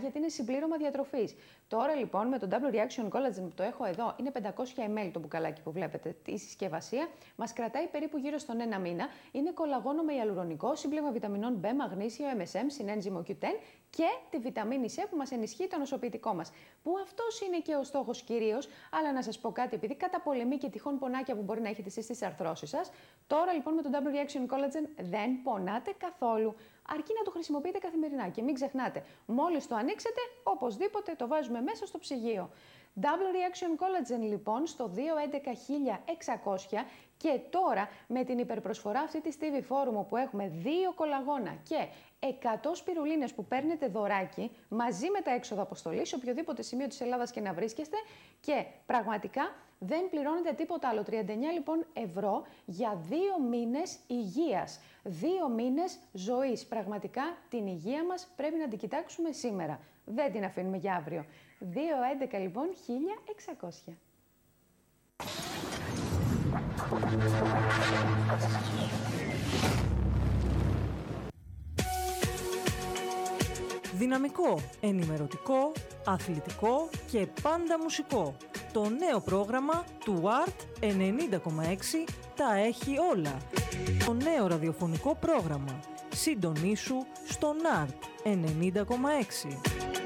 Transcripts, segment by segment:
γιατί είναι συμπλήρωμα διατροφής. Τώρα λοιπόν με το Double Reaction Collagen που το έχω εδώ, είναι 500 ml το μπουκαλάκι που βλέπετε, τη συσκευασία, μας κρατάει περίπου γύρω στον ένα μήνα. Είναι κολαγόνο με ιαλουρονικό, σύμπλεγμα βιταμινών B, μαγνήσιο, MSM, συνένζυμο Q10 και τη βιταμίνη C που μας ενισχύει το νοσοποιητικό μας. Που αυτός είναι και ο στόχος κυρίως, αλλά να σας πω κάτι, επειδή καταπολεμεί και τυχόν πονάκια που μπορεί να έχετε εσείς στις αρθρώσεις σας, τώρα λοιπόν με το Double Reaction Collagen δεν πονάτε καθόλου αρκεί να το χρησιμοποιείτε καθημερινά. Και μην ξεχνάτε, μόλις το ανοίξετε, οπωσδήποτε το βάζουμε μέσα στο ψυγείο. Double Reaction Collagen λοιπόν στο 211.600 και τώρα με την υπερπροσφορά αυτή της TV Forum που έχουμε δύο κολαγόνα και 100 σπιρουλίνες που παίρνετε δωράκι μαζί με τα έξοδα αποστολής σε οποιοδήποτε σημείο της Ελλάδας και να βρίσκεστε και πραγματικά δεν πληρώνετε τίποτα άλλο. 39 λοιπόν ευρώ για δύο μήνες υγείας, δύο μήνες ζωής. Πραγματικά την υγεία μας πρέπει να την κοιτάξουμε σήμερα. Δεν την αφήνουμε για αύριο. 2.11 λοιπόν 1600. Δυναμικό, ενημερωτικό, αθλητικό και πάντα μουσικό. Το νέο πρόγραμμα του Art 90,6 τα έχει όλα. Το νέο ραδιοφωνικό πρόγραμμα. Συντονίσου στον Art 90,6.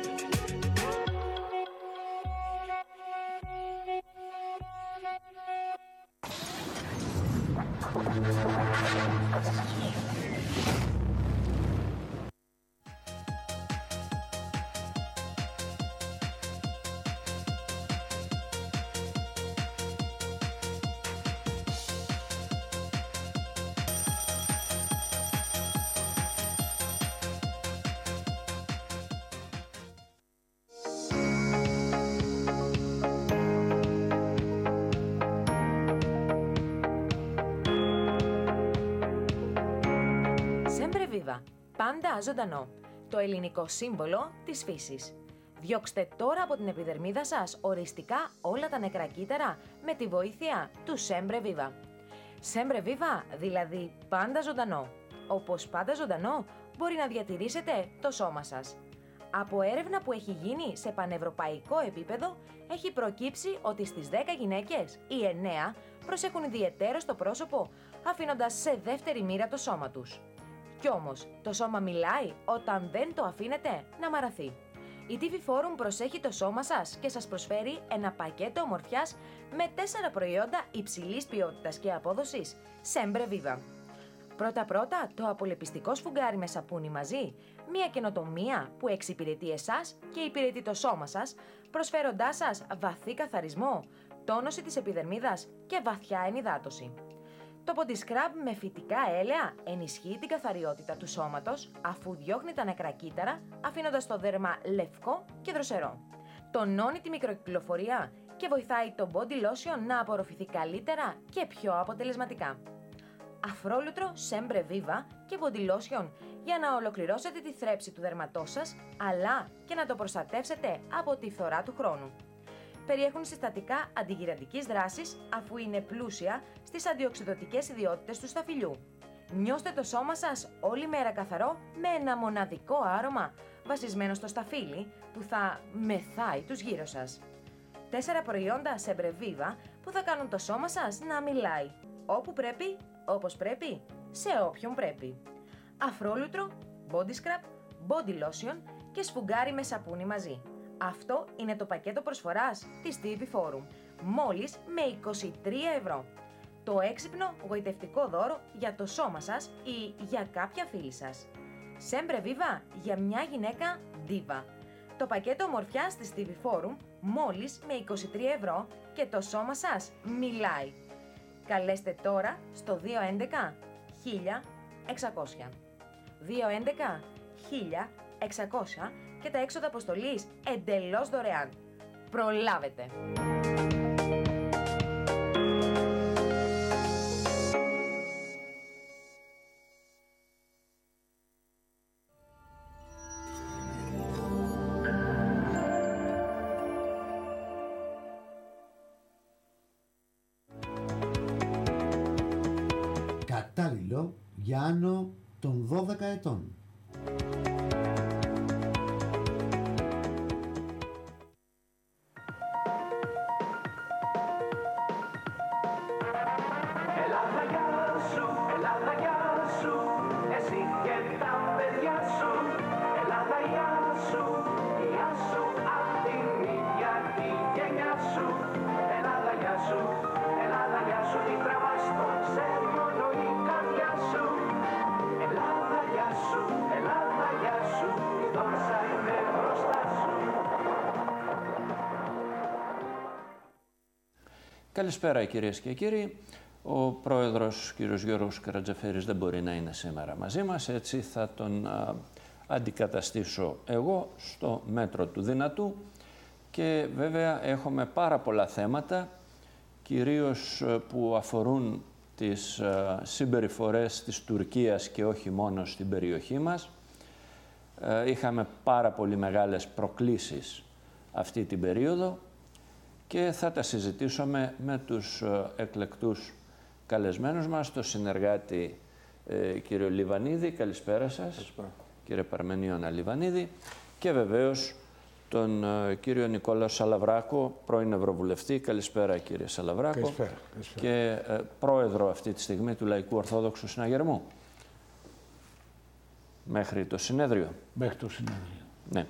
Πάντα ζωντανό. Το ελληνικό σύμβολο της φύσης. Διώξτε τώρα από την επιδερμίδα σας οριστικά όλα τα νεκρά κύτταρα με τη βοήθεια του Σέμπρε Βίβα. Σέμπρε Βίβα, δηλαδή πάντα ζωντανό. Όπως πάντα ζωντανό, μπορεί να διατηρήσετε το σώμα σας. Από έρευνα που έχει γίνει σε πανευρωπαϊκό επίπεδο, έχει προκύψει ότι στις 10 γυναίκες, οι 9 προσέχουν ιδιαίτερο το πρόσωπο, αφήνοντας σε δεύτερη μοίρα το σώμα τους. Κι όμως, το σώμα μιλάει όταν δεν το αφήνετε να μαραθεί. Η TV Forum προσέχει το σώμα σας και σας προσφέρει ένα πακέτο ομορφιάς με 4 προϊόντα υψηλής ποιότητας και απόδοσης Sembre Viva. Πρώτα-πρώτα, το απολεπιστικό σφουγγάρι με σαπούνι μαζί, μια καινοτομία που εξυπηρετεί εσάς και υπηρετεί το σώμα σας, προσφέροντάς σας βαθύ καθαρισμό, τόνωση της επιδερμίδας και βαθιά ενυδάτωση. Το body scrub με φυτικά έλαια ενισχύει την καθαριότητα του σώματος αφού διώχνει τα νεκρά κύτταρα αφήνοντας το δέρμα λευκό και δροσερό. Τονώνει τη μικροκυκλοφορία και βοηθάει το body lotion να απορροφηθεί καλύτερα και πιο αποτελεσματικά. Αφρόλουτρο Sembre Viva και body lotion για να ολοκληρώσετε τη θρέψη του δερματός σας αλλά και να το προστατεύσετε από τη φθορά του χρόνου περιέχουν συστατικά αντιγυραντικής δράσης αφού είναι πλούσια στις αντιοξυδοτικές ιδιότητες του σταφυλιού. Νιώστε το σώμα σας όλη μέρα καθαρό με ένα μοναδικό άρωμα βασισμένο στο σταφύλι που θα μεθάει τους γύρω σας. Τέσσερα προϊόντα σε μπρεβίβα που θα κάνουν το σώμα σας να μιλάει όπου πρέπει, όπως πρέπει, σε όποιον πρέπει. Αφρόλουτρο, body scrub, body lotion και σφουγγάρι με σαπούνι μαζί. Αυτό είναι το πακέτο προσφοράς της TV Forum, μόλις με 23 ευρώ. Το έξυπνο γοητευτικό δώρο για το σώμα σας ή για κάποια φίλη σας. Σέμπρε Viva για μια γυναίκα diva. Το πακέτο ομορφιάς της TV Forum μόλις με 23 ευρώ και το σώμα σας μιλάει. Καλέστε τώρα στο 211 1600. 211 1600 και τα έξοδα αποστολής εντελώς δωρεάν. Προλάβετε! Κατάλληλο για άνω των 12 ετών. Καλησπέρα κυρίες και κύριοι. Ο πρόεδρος κύριος Γιώργος Καρατζαφέρης δεν μπορεί να είναι σήμερα μαζί μας, έτσι θα τον αντικαταστήσω εγώ στο μέτρο του δυνατού και βέβαια έχουμε πάρα πολλά θέματα, κυρίως ε, που αφορούν τις ε, συμπεριφορές της Τουρκίας και όχι μόνο στην περιοχή μας. Ε, είχαμε πάρα πολύ μεγάλες προκλήσεις αυτή την περίοδο και θα τα συζητήσουμε με τους εκλεκτούς καλεσμένους μας, το συνεργάτη κύριο Λιβανίδη. Καλησπέρα σας. Καλησπέρα. Κύριε Παρμενίωνα Λιβανίδη. Και βεβαίως τον uh, κύριο Νικόλαο Σαλαβράκο, πρώην Ευρωβουλευτή. Καλησπέρα κύριε Σαλαβράκο. Καλησπέρα. Και uh, πρόεδρο αυτή τη στιγμή του Λαϊκού Ορθόδοξου Συναγερμού. Μέχρι το συνέδριο. Μέχρι το συνέδριο. Ναι.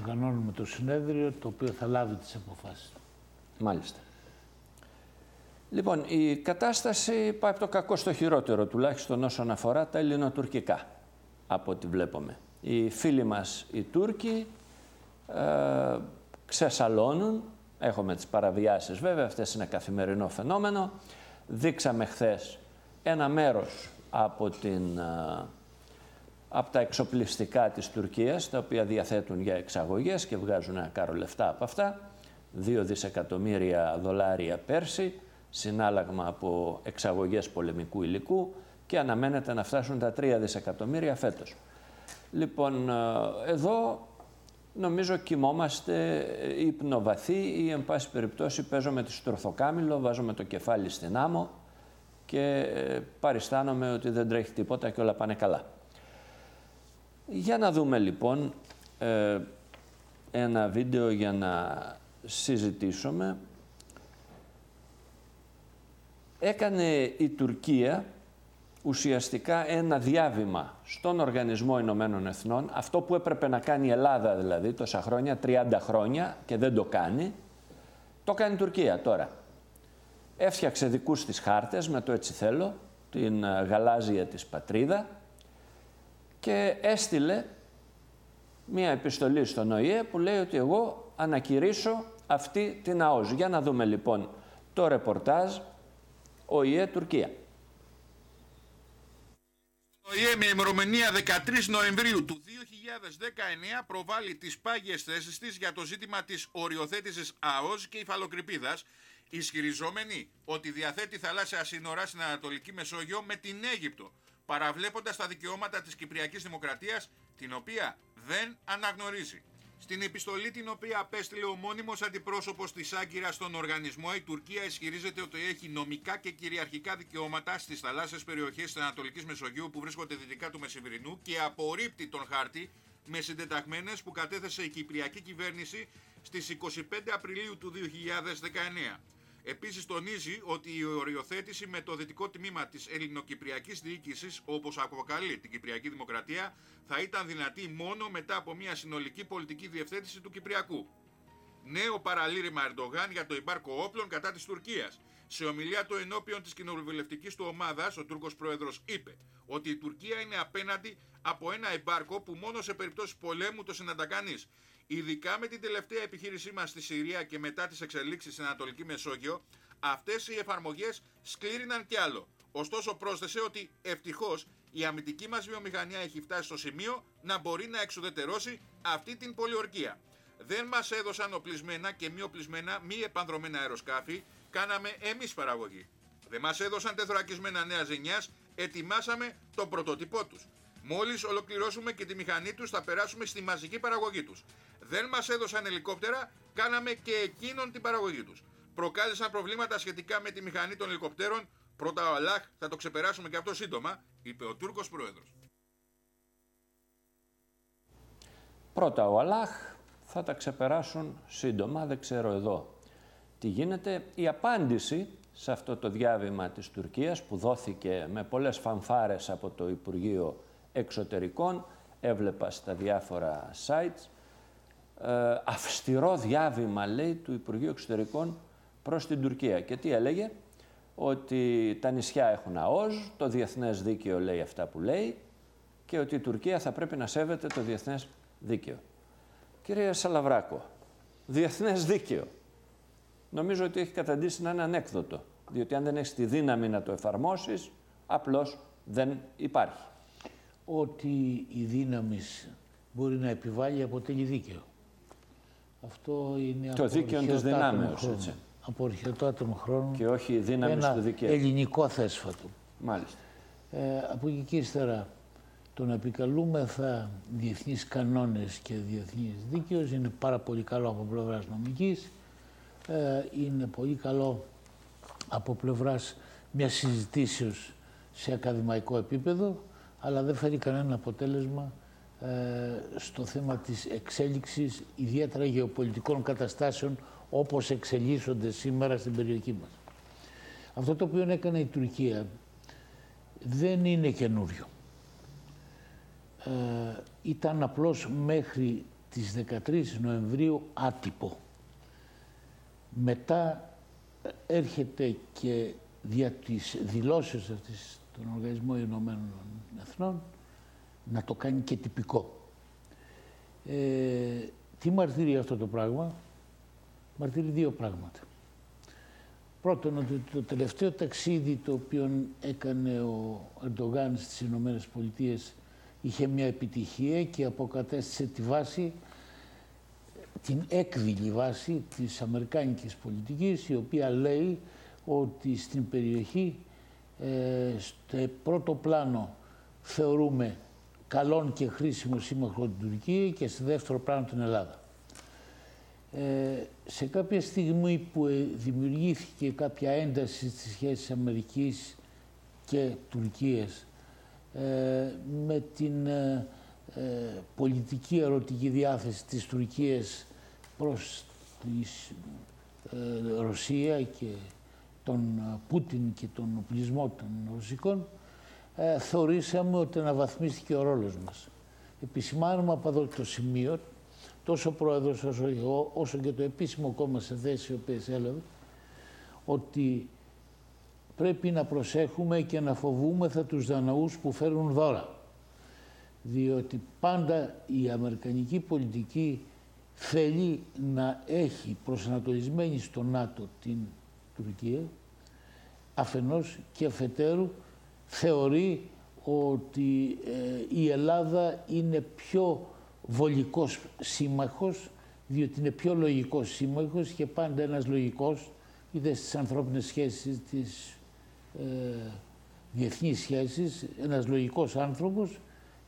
Οργανώνουμε το συνέδριο το οποίο θα λάβει τις αποφάσεις. Μάλιστα. Λοιπόν, η κατάσταση πάει από το κακό στο χειρότερο, τουλάχιστον όσον αφορά τα ελληνοτουρκικά, από ό,τι βλέπουμε. Οι φίλοι μας οι Τούρκοι ε, ξεσαλώνουν. Έχουμε τις παραβιάσεις βέβαια, αυτές είναι καθημερινό φαινόμενο. Δείξαμε χθες ένα μέρος από, την, ε, από τα εξοπλιστικά της Τουρκίας, τα οποία διαθέτουν για εξαγωγές και βγάζουν ένα κάρο λεφτά από αυτά. 2 δισεκατομμύρια δολάρια πέρσι, συνάλλαγμα από εξαγωγές πολεμικού υλικού και αναμένεται να φτάσουν τα 3 δισεκατομμύρια φέτος. Λοιπόν, ε, εδώ νομίζω κοιμόμαστε υπνοβαθή ή εν πάση περιπτώσει παίζω τη στροφοκάμιλο, βάζω το κεφάλι στην άμμο και ε, παριστάνομαι ότι δεν τρέχει τίποτα και όλα πάνε καλά. Για να δούμε λοιπόν ε, ένα βίντεο για να συζητήσουμε. Έκανε η Τουρκία ουσιαστικά ένα διάβημα στον Οργανισμό Ηνωμένων Εθνών, αυτό που έπρεπε να κάνει η Ελλάδα δηλαδή τόσα χρόνια, 30 χρόνια και δεν το κάνει, το κάνει η Τουρκία τώρα. Έφτιαξε δικούς της χάρτες με το έτσι θέλω, την ε, γαλάζια της πατρίδα και έστειλε μία επιστολή στον ΟΗΕ που λέει ότι εγώ ανακηρύσω αυτή την ΑΟΣ. Για να δούμε λοιπόν το ρεπορτάζ ΟΗΕ Τουρκία. ΟΗΕ με ημερομηνία 13 Νοεμβρίου του 2019 προβάλλει τις πάγιες θέσεις της για το ζήτημα της οριοθέτησης ΑΟΣ και υφαλοκρηπίδας, ισχυριζόμενη ότι διαθέτει θαλάσσια σύνορα στην Ανατολική Μεσόγειο με την Αίγυπτο, παραβλέποντας τα δικαιώματα της Κυπριακής Δημοκρατίας, την οποία δεν αναγνωρίζει. Στην επιστολή την οποία απέστειλε ο μόνιμος αντιπρόσωπος της Άγκυρας στον οργανισμό, η Τουρκία ισχυρίζεται ότι έχει νομικά και κυριαρχικά δικαιώματα στις θαλάσσιες περιοχές της Ανατολικής Μεσογείου που βρίσκονται δυτικά του Μεσημβρινού και απορρίπτει τον χάρτη με συντεταγμένες που κατέθεσε η Κυπριακή Κυβέρνηση στις 25 Απριλίου του 2019. Επίσης, τονίζει ότι η οριοθέτηση με το δυτικό τμήμα της ελληνοκυπριακής διοίκησης, όπως αποκαλεί την Κυπριακή Δημοκρατία, θα ήταν δυνατή μόνο μετά από μια συνολική πολιτική διευθέτηση του Κυπριακού. Νέο παραλήρημα Ερντογάν για το εμπάρκο όπλων κατά της Τουρκίας. Σε ομιλία του ενώπιον της κοινοβουλευτικής του ομάδας, ο Τούρκος πρόεδρος είπε ότι η Τουρκία είναι απέναντι από ένα εμπάρκο που μόνο σε περιπτώσεις πολέμου το συναντά κανείς. Ειδικά με την τελευταία επιχείρησή μας στη Συρία και μετά τις εξελίξεις στην Ανατολική Μεσόγειο, αυτές οι εφαρμογές σκλήριναν κι άλλο. Ωστόσο πρόσθεσε ότι ευτυχώς η αμυντική μας βιομηχανία έχει φτάσει στο σημείο να μπορεί να εξουδετερώσει αυτή την πολιορκία. Δεν μας έδωσαν οπλισμένα και μη οπλισμένα, μη επανδρομένα αεροσκάφη, κάναμε εμείς παραγωγή. Δεν μας έδωσαν τεθωρακισμένα νέα ζενιάς, ετοιμάσαμε τον πρωτότυπό τους. Μόλις ολοκληρώσουμε και τη μηχανή τους θα περάσουμε στη μαζική παραγωγή τους δεν μας έδωσαν ελικόπτερα, κάναμε και εκείνον την παραγωγή τους. Προκάλεσαν προβλήματα σχετικά με τη μηχανή των ελικοπτέρων. Πρώτα ο Αλάχ, θα το ξεπεράσουμε και αυτό σύντομα, είπε ο Τούρκος Πρόεδρος. Πρώτα ο Αλάχ, θα τα ξεπεράσουν σύντομα, δεν ξέρω εδώ τι γίνεται. Η απάντηση σε αυτό το διάβημα της Τουρκίας που δόθηκε με πολλές φανφάρες από το Υπουργείο Εξωτερικών, έβλεπα στα διάφορα sites, ε, αυστηρό διάβημα, λέει, του Υπουργείου Εξωτερικών προς την Τουρκία. Και τι έλεγε, ότι τα νησιά έχουν ΑΟΖ, το διεθνές δίκαιο λέει αυτά που λέει και ότι η Τουρκία θα πρέπει να σέβεται το διεθνές δίκαιο. Κύριε Σαλαβράκο, διεθνές δίκαιο. νομίζω ότι έχει καταντήσει να είναι ανέκδοτο. Διότι αν δεν έχεις τη δύναμη να το εφαρμόσεις, απλώς δεν υπάρχει. Ότι η δύναμης μπορεί να επιβάλλει αποτελεί δίκαιο. Αυτό είναι Το δίκαιο της αρχαιοτάτων δυνάμεως, χρόνων. έτσι. Από αρχαιοτάτων χρόνων. Και όχι η δύναμη ένα του δικαίου. ελληνικό θέσφατο. Μάλιστα. Ε, από εκεί και ύστερα το να επικαλούμεθα διεθνείς κανόνες και διεθνής δίκαιος είναι πάρα πολύ καλό από πλευράς νομικής, ε, είναι πολύ καλό από πλευράς μιας συζητήσεως σε ακαδημαϊκό επίπεδο, αλλά δεν φέρει κανένα αποτέλεσμα ε, στο θέμα της εξέλιξης ιδιαίτερα γεωπολιτικών καταστάσεων όπως εξελίσσονται σήμερα στην περιοχή μας. Αυτό το οποίο έκανε η Τουρκία δεν είναι καινούριο. Ε, ήταν απλώς μέχρι τις 13 Νοεμβρίου άτυπο. Μετά ε, έρχεται και δια τις δηλώσεις αυτής των Οργανισμών Ηνωμένων Εθνών να το κάνει και τυπικό. Ε, τι μαρτύρει αυτό το πράγμα; Μαρτύρει δύο πράγματα. Πρώτον, ότι το τελευταίο ταξίδι το οποίο έκανε ο Ερντογάν στις Ηνωμένες Πολιτείες είχε μια επιτυχία και αποκατέστησε τη βάση, την έκδηλη βάση της Αμερικάνικης πολιτικής, η οποία λέει ότι στην περιοχή ε, στο πρώτο πλάνο θεωρούμε καλόν και χρήσιμο σύμμαχο την Τουρκία και στο δεύτερο πλάνο την Ελλάδα. Ε, σε κάποια στιγμή που ε, δημιουργήθηκε κάποια ένταση στις σχέσεις Αμερικής και Τουρκίας ε, με την ε, ε, πολιτική ερωτική διάθεση της Τουρκίας προς τη Ρωσία και τον Πούτιν και τον οπλισμό των Ρωσικών ε, θεωρήσαμε ότι αναβαθμίστηκε ο ρόλος μας. Επισημάνουμε από εδώ το σημείο τόσο ο πρόεδρος όσο εγώ, όσο και το επίσημο κόμμα σε θέση ο οποίες έλαβε, ότι πρέπει να προσέχουμε και να φοβούμεθα τους δαναούς που φέρουν δώρα. Διότι πάντα η αμερικανική πολιτική θέλει να έχει προσανατολισμένη στο ΝΑΤΟ την Τουρκία, αφενός και αφετέρου θεωρεί ότι ε, η Ελλάδα είναι πιο βολικός σύμμαχος, διότι είναι πιο λογικός σύμμαχος και πάντα ένας λογικός, είτε στις ανθρώπινες σχέσεις, τις ε, διεθνείς σχέσεις, ένας λογικός άνθρωπος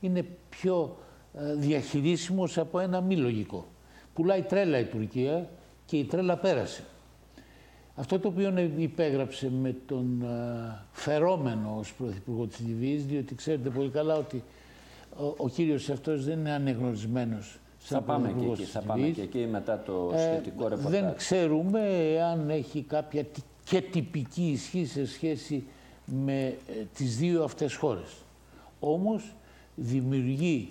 είναι πιο ε, διαχειρίσιμος από ένα μη λογικό. Πουλάει τρέλα η Τουρκία και η τρέλα πέρασε. Αυτό το οποίο υπέγραψε με τον ε, φερόμενο ως Πρωθυπουργό της Λιβύης, διότι ξέρετε πολύ καλά ότι ο, ο κύριος αυτός δεν είναι ανεγνωρισμένος Θα πάμε και εκεί, θα πάμε και εκεί μετά το σχετικό ρεπορτάζ. Δεν ξέρουμε αν έχει κάποια τι- και τυπική ισχύ σε σχέση με ε, τις δύο αυτές χώρες. Όμως δημιουργεί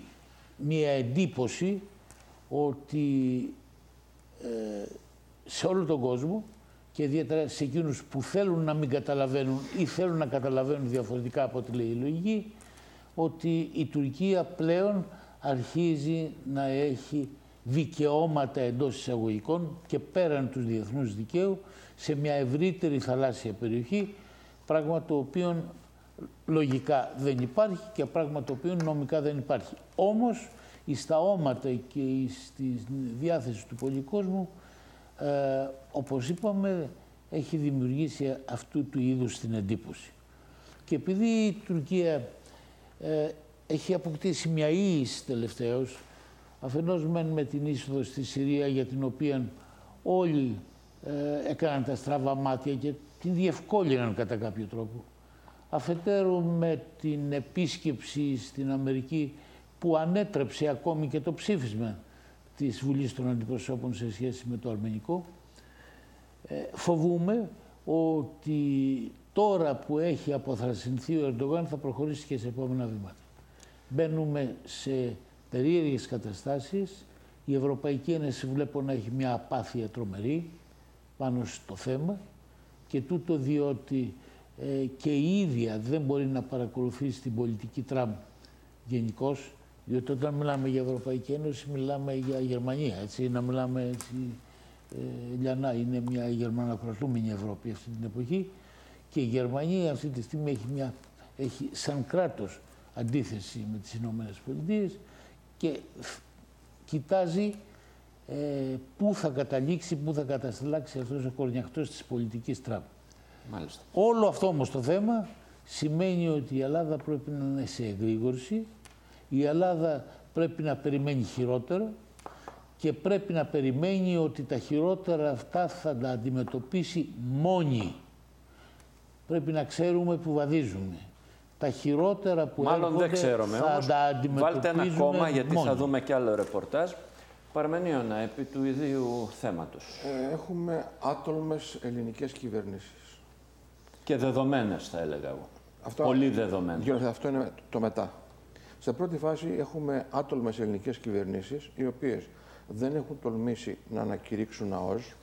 μια εντύπωση ότι ε, σε όλο τον κόσμο και ιδιαίτερα σε εκείνους που θέλουν να μην καταλαβαίνουν ή θέλουν να καταλαβαίνουν διαφορετικά από ό,τι λέει η λογική, ότι η Τουρκία πλέον αρχίζει να έχει δικαιώματα εντός εισαγωγικών και πέραν του διεθνούς δικαίου σε μια ευρύτερη θαλάσσια περιοχή, πράγμα το οποίο λογικά δεν υπάρχει και πράγμα το οποίο νομικά δεν υπάρχει. Όμως, στα όματα και στη διάθεση του πολυκόσμου, ε, όπως είπαμε, έχει δημιουργήσει αυτού του είδους την εντύπωση. Και επειδή η Τουρκία ε, έχει αποκτήσει μια ίηση τελευταίως, αφενός μεν με την είσοδο στη Συρία για την οποία όλοι ε, έκαναν τα στραβά μάτια και την διευκόλυναν κατά κάποιο τρόπο. Αφετέρου με την επίσκεψη στην Αμερική που ανέτρεψε ακόμη και το ψήφισμα της Βουλής των Αντιπροσώπων σε σχέση με το αρμενικό, ε, φοβούμε ότι τώρα που έχει αποθρασινθεί ο Ερντογάν θα προχωρήσει και σε επόμενα βήματα. Μπαίνουμε σε περίεργες καταστάσεις. Η Ευρωπαϊκή Ένωση βλέπω να έχει μια απάθεια τρομερή πάνω στο θέμα και τούτο διότι ε, και η ίδια δεν μπορεί να παρακολουθήσει την πολιτική Τραμπ γενικώς, διότι όταν μιλάμε για Ευρωπαϊκή Ένωση μιλάμε για Γερμανία, έτσι, να μιλάμε έτσι, ε, Λιανά είναι μια γερμανοκρατούμενη Ευρώπη αυτή την εποχή και η Γερμανία αυτή τη στιγμή έχει, μια, έχει σαν κράτος αντίθεση με τις Ηνωμένες Πολιτείες και κοιτάζει ε, πού θα καταλήξει, πού θα κατασταλάξει αυτός ο κορνιακτός της πολιτικής τράπεζας. Μάλιστα. Όλο αυτό όμως το θέμα σημαίνει ότι η Ελλάδα πρέπει να είναι σε εγρήγορση, η Ελλάδα πρέπει να περιμένει χειρότερο και πρέπει να περιμένει ότι τα χειρότερα αυτά θα τα αντιμετωπίσει μόνη. Πρέπει να ξέρουμε που βαδίζουμε. Τα χειρότερα που Μάλλον δεν ξέρουμε θα όμως. τα αντιμετωπίζουμε Βάλτε ένα κόμμα γιατί μόνοι. θα δούμε κι άλλο ρεπορτάζ. Παρμενίωνα, επί του ιδίου θέματος. Ε, έχουμε άτολμες ελληνικές κυβερνήσεις. Και δεδομένες θα έλεγα εγώ. Αυτό, Πολύ δεδομένες. Γιώργο, αυτό είναι το μετά. Σε πρώτη φάση έχουμε άτολμες ελληνικές κυβερνήσεις, οι οποίες δεν έχουν τολμήσει να ανακηρύξουν ΑΟΣ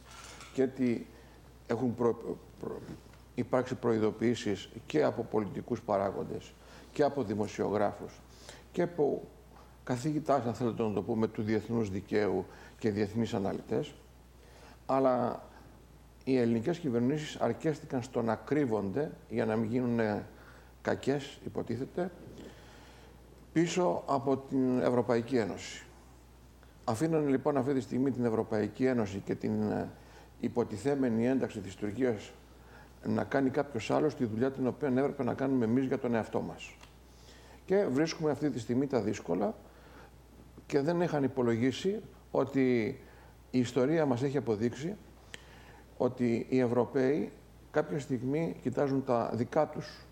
και ότι έχουν προ- προ- υπάρξει προειδοποιήσεις και από πολιτικούς παράγοντες και από δημοσιογράφους και από καθηγητάς, αν θέλετε να το πούμε, του διεθνούς δικαίου και διεθνείς αναλυτές. Αλλά οι ελληνικές κυβερνήσεις αρκέστηκαν στο να κρύβονται για να μην γίνουν ε, κακές, υποτίθεται, πίσω από την Ευρωπαϊκή Ένωση. Αφήνανε λοιπόν αυτή τη στιγμή την Ευρωπαϊκή Ένωση και την ε, υποτιθέμενη ένταξη της Τουρκίας να κάνει κάποιος άλλος τη δουλειά την οποία έπρεπε να κάνουμε εμείς για τον εαυτό μας. Και βρίσκουμε αυτή τη στιγμή τα δύσκολα και δεν είχαν υπολογίσει ότι η ιστορία μας έχει αποδείξει ότι οι Ευρωπαίοι κάποια στιγμή κοιτάζουν τα δικά τους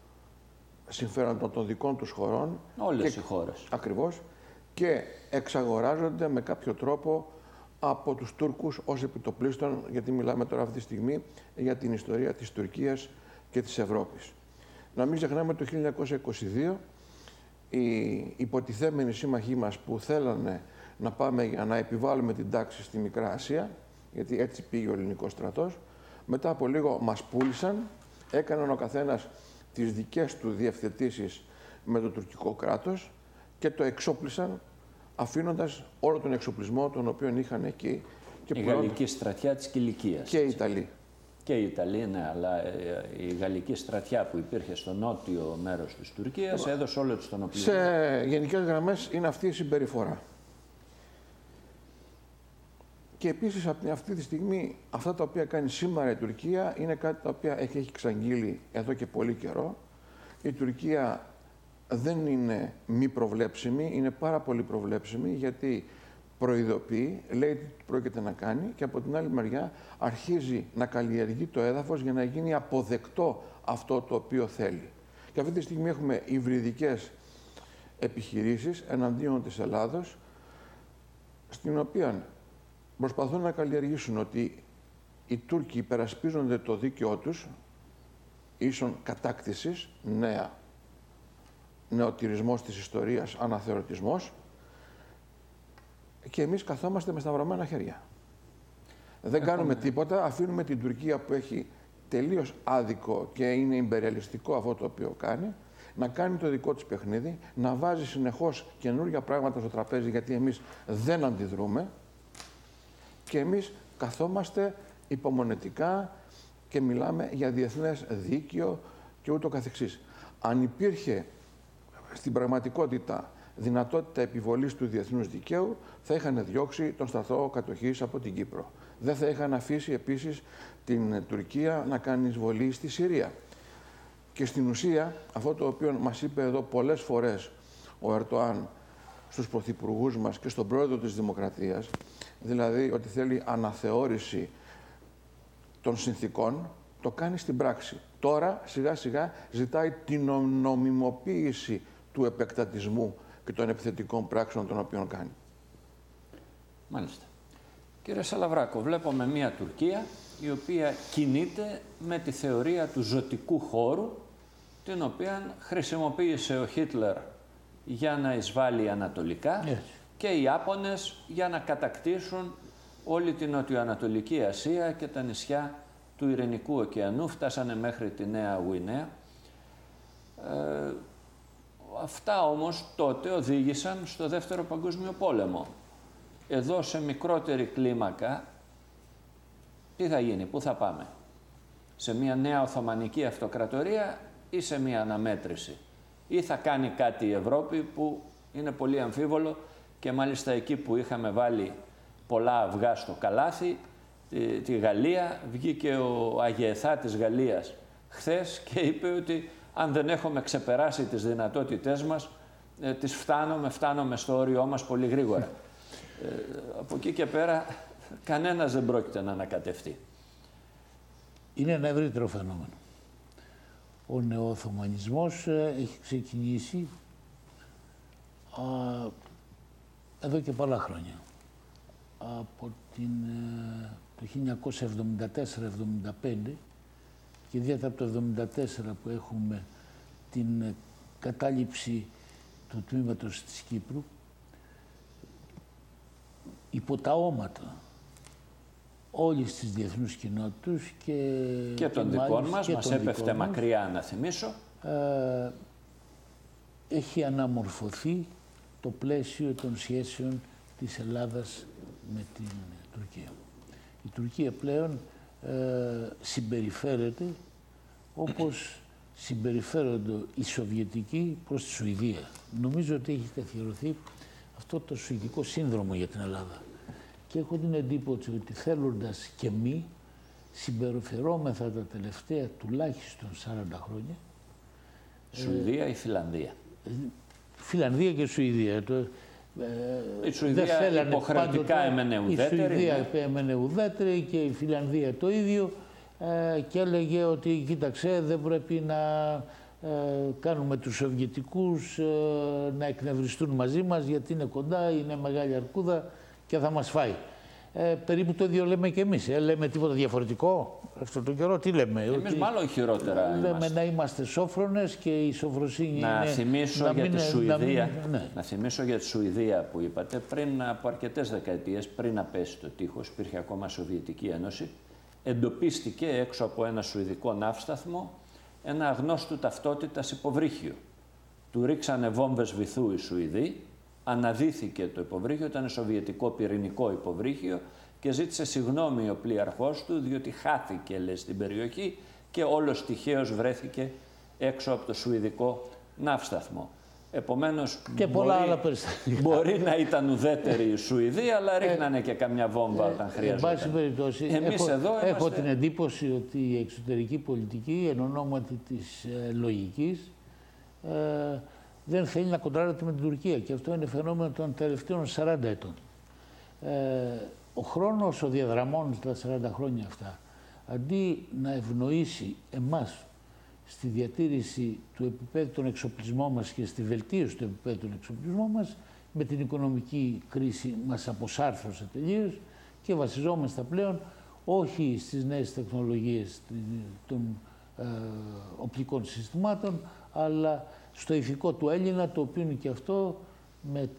συμφέροντα των δικών τους χωρών. Όλες και- οι χώρες. Ακριβώς. Και εξαγοράζονται με κάποιο τρόπο από τους Τούρκους ως επιτοπλίστων, γιατί μιλάμε τώρα αυτή τη στιγμή για την ιστορία της Τουρκίας και της Ευρώπης. Να μην ξεχνάμε το 1922 οι υποτιθέμενοι σύμμαχοί μας που θέλανε να πάμε για να επιβάλλουμε την τάξη στη Μικρά Ασία, γιατί έτσι πήγε ο ελληνικός στρατός, μετά από λίγο μας πούλησαν, έκαναν ο καθένας τις δικές του διευθετήσεις με το τουρκικό κράτος και το εξόπλισαν αφήνοντας όλο τον εξοπλισμό τον οποίο είχαν εκεί και Η πλέον γαλλική στρατιά της Κιλικίας. και οι Ιταλοί. Και η Ιταλία, ναι, αλλά ε, η γαλλική στρατιά που υπήρχε στο νότιο μέρος της Τουρκίας έδωσε όλο της τον οπλισμό. Σε γενικές γραμμές είναι αυτή η συμπεριφορά. Και επίσης από αυτή τη στιγμή αυτά τα οποία κάνει σήμερα η Τουρκία είναι κάτι τα οποία έχει, έχει εξαγγείλει εδώ και πολύ καιρό. Η Τουρκία δεν είναι μη προβλέψιμη, είναι πάρα πολύ προβλέψιμη γιατί προειδοποιεί, λέει τι πρόκειται να κάνει και από την άλλη μεριά αρχίζει να καλλιεργεί το έδαφος για να γίνει αποδεκτό αυτό το οποίο θέλει. Και αυτή τη στιγμή έχουμε υβριδικές επιχειρήσεις εναντίον της Ελλάδος, στην οποία προσπαθούν να καλλιεργήσουν ότι οι Τούρκοι υπερασπίζονται το δίκαιό τους ίσον κατάκτησης, νέα, νεοτηρισμός της ιστορίας, αναθεωρητισμός και εμείς καθόμαστε με σταυρωμένα χέρια. Δεν κάνουμε τίποτα, αφήνουμε την Τουρκία που έχει τελείως άδικο και είναι ιμπεριαλιστικό αυτό το οποίο κάνει, να κάνει το δικό της παιχνίδι, να βάζει συνεχώς καινούργια πράγματα στο τραπέζι γιατί εμείς δεν αντιδρούμε και εμείς καθόμαστε υπομονετικά και μιλάμε για διεθνές δίκαιο και ούτω καθεξής. Αν υπήρχε στην πραγματικότητα δυνατότητα επιβολής του διεθνούς δικαίου, θα είχαν διώξει τον σταθό κατοχής από την Κύπρο. Δεν θα είχαν αφήσει επίσης την Τουρκία να κάνει εισβολή στη Συρία. Και στην ουσία, αυτό το οποίο μας είπε εδώ πολλές φορές ο Ερτοάν στους πρωθυπουργούς μας και στον πρόεδρο της Δημοκρατίας, δηλαδή ότι θέλει αναθεώρηση των συνθήκων, το κάνει στην πράξη. Τώρα, σιγά σιγά, ζητάει την νομιμοποίηση του επεκτατισμού και των επιθετικών πράξεων των οποίων κάνει. Μάλιστα. Κύριε Σαλαβράκο, βλέπουμε μια Τουρκία η οποία κινείται με τη θεωρία του ζωτικού χώρου, την οποία χρησιμοποίησε ο Χίτλερ για να εισβάλλει ανατολικά Έτσι. Και οι Άπωνες για να κατακτήσουν όλη την νοτιοανατολική Ασία και τα νησιά του Ειρηνικού ωκεανού, φτάσανε μέχρι τη Νέα Γουινέα. Ε, αυτά όμως τότε οδήγησαν στο Δεύτερο Παγκόσμιο Πόλεμο. Εδώ σε μικρότερη κλίμακα τι θα γίνει, πού θα πάμε; Σε μια νέα Οθωμανική Αυτοκρατορία ή σε μια αναμέτρηση; Ή θα κάνει κάτι η Ευρώπη που είναι πολύ αμφίβολο και μάλιστα εκεί που είχαμε βάλει πολλά αυγά στο καλάθι, τη, τη Γαλλία, βγήκε ο Αγιεθά της Γαλλίας χθες και είπε ότι αν δεν έχουμε ξεπεράσει τις δυνατότητές μας, ε, τις φτάνουμε, φτάνουμε στο όριό μας πολύ γρήγορα. Ε, από εκεί και πέρα κανένας δεν πρόκειται να ανακατευτεί. Είναι ένα ευρύτερο φαινόμενο. Ο νεοοθωμανισμός ε, έχει ξεκινήσει α, εδώ και πολλά χρόνια. Από την, ε, το 1974-75 και ιδιαίτερα από το 1974 που έχουμε την ε, κατάληψη του τμήματος της Κύπρου υπό τα όματα όλης της διεθνούς κοινότητας και, και των δικών μας, και μας έπεφτε μακριά να θυμίσω. Ε, έχει αναμορφωθεί το πλαίσιο των σχέσεων της Ελλάδας με την Τουρκία. Η Τουρκία πλέον ε, συμπεριφέρεται όπως συμπεριφέρονται οι Σοβιετικοί προς τη Σουηδία. Νομίζω ότι έχει καθιερωθεί αυτό το σουηδικό σύνδρομο για την Ελλάδα. Και έχω την εντύπωση ότι θέλοντας και μη συμπεριφερόμεθα τα τελευταία τουλάχιστον 40 χρόνια. Σουηδία ή Φιλανδία; Ε, Φιλανδία και Σουηδία. Το, ε, η Σουηδία υποχρεωτικά έμενε ουδέτερη. Η Σουηδία ναι. έμενε ουδέτερη και η Φιλανδία το ίδιο ε, και έλεγε ότι κοίταξε δεν πρέπει να ε, κάνουμε τους Σοβιετικούς ε, να εκνευριστούν μαζί μας γιατί είναι κοντά, είναι μεγάλη αρκούδα και θα μας φάει. Ε, περίπου το ίδιο λέμε και εμείς. Ε, λέμε τίποτα διαφορετικό; Αυτό το καιρό. Τι λέμε. Εμείς ότι μάλλον χειρότερα Λέμε είμαστε. να είμαστε σόφρονες και η σοφροσύνη να είναι... Θυμίσω να για τη Σουηδία, να, ναι. να θυμίσω για τη Σουηδία που είπατε. Πριν από αρκετές δεκαετίες, πριν να πέσει το τείχος, υπήρχε ακόμα Σοβιετική Ένωση, εντοπίστηκε έξω από ένα σουηδικό ναύσταθμο ένα αγνώστου ταυτότητας υποβρύχιο. Του ρίξανε βόμβες βυθού οι Σουηδοί αναδύθηκε το υποβρύχιο, ήταν σοβιετικό πυρηνικό υποβρύχιο και ζήτησε συγγνώμη ο πλοίαρχός του διότι χάθηκε λέει, στην περιοχή και όλος τυχαίως βρέθηκε έξω από το σουηδικό ναύσταθμο. Επομένως, και πολλά μπορεί, άλλα περιστατικά. Μπορεί να ήταν ουδέτερη η Σουηδία, αλλά ε, ρίχνανε και καμιά βόμβα ε, όταν χρειαζόταν. Εν πάση περιπτώσει, Εμείς έχω, εδώ έχω την εντύπωση ότι η εξωτερική πολιτική, εν ονόματι της ε, λογικής, ε, δεν θέλει να κοντράρεται με την Τουρκία και αυτό είναι φαινόμενο των τελευταίων 40 ετών. Ε, ο χρόνος ο διαδραμών στα 40 χρόνια αυτά, αντί να ευνοήσει εμάς στη διατήρηση του επίπεδου των εξοπλισμών μας και στη βελτίωση του επίπεδου των εξοπλισμών μας, με την οικονομική κρίση μας αποσάρθωσε τελείως και βασιζόμαστε πλέον όχι στις νέες τεχνολογίες των ε, οπτικών συστημάτων, αλλά στο ηθικό του Έλληνα, το οποίο είναι και αυτό με,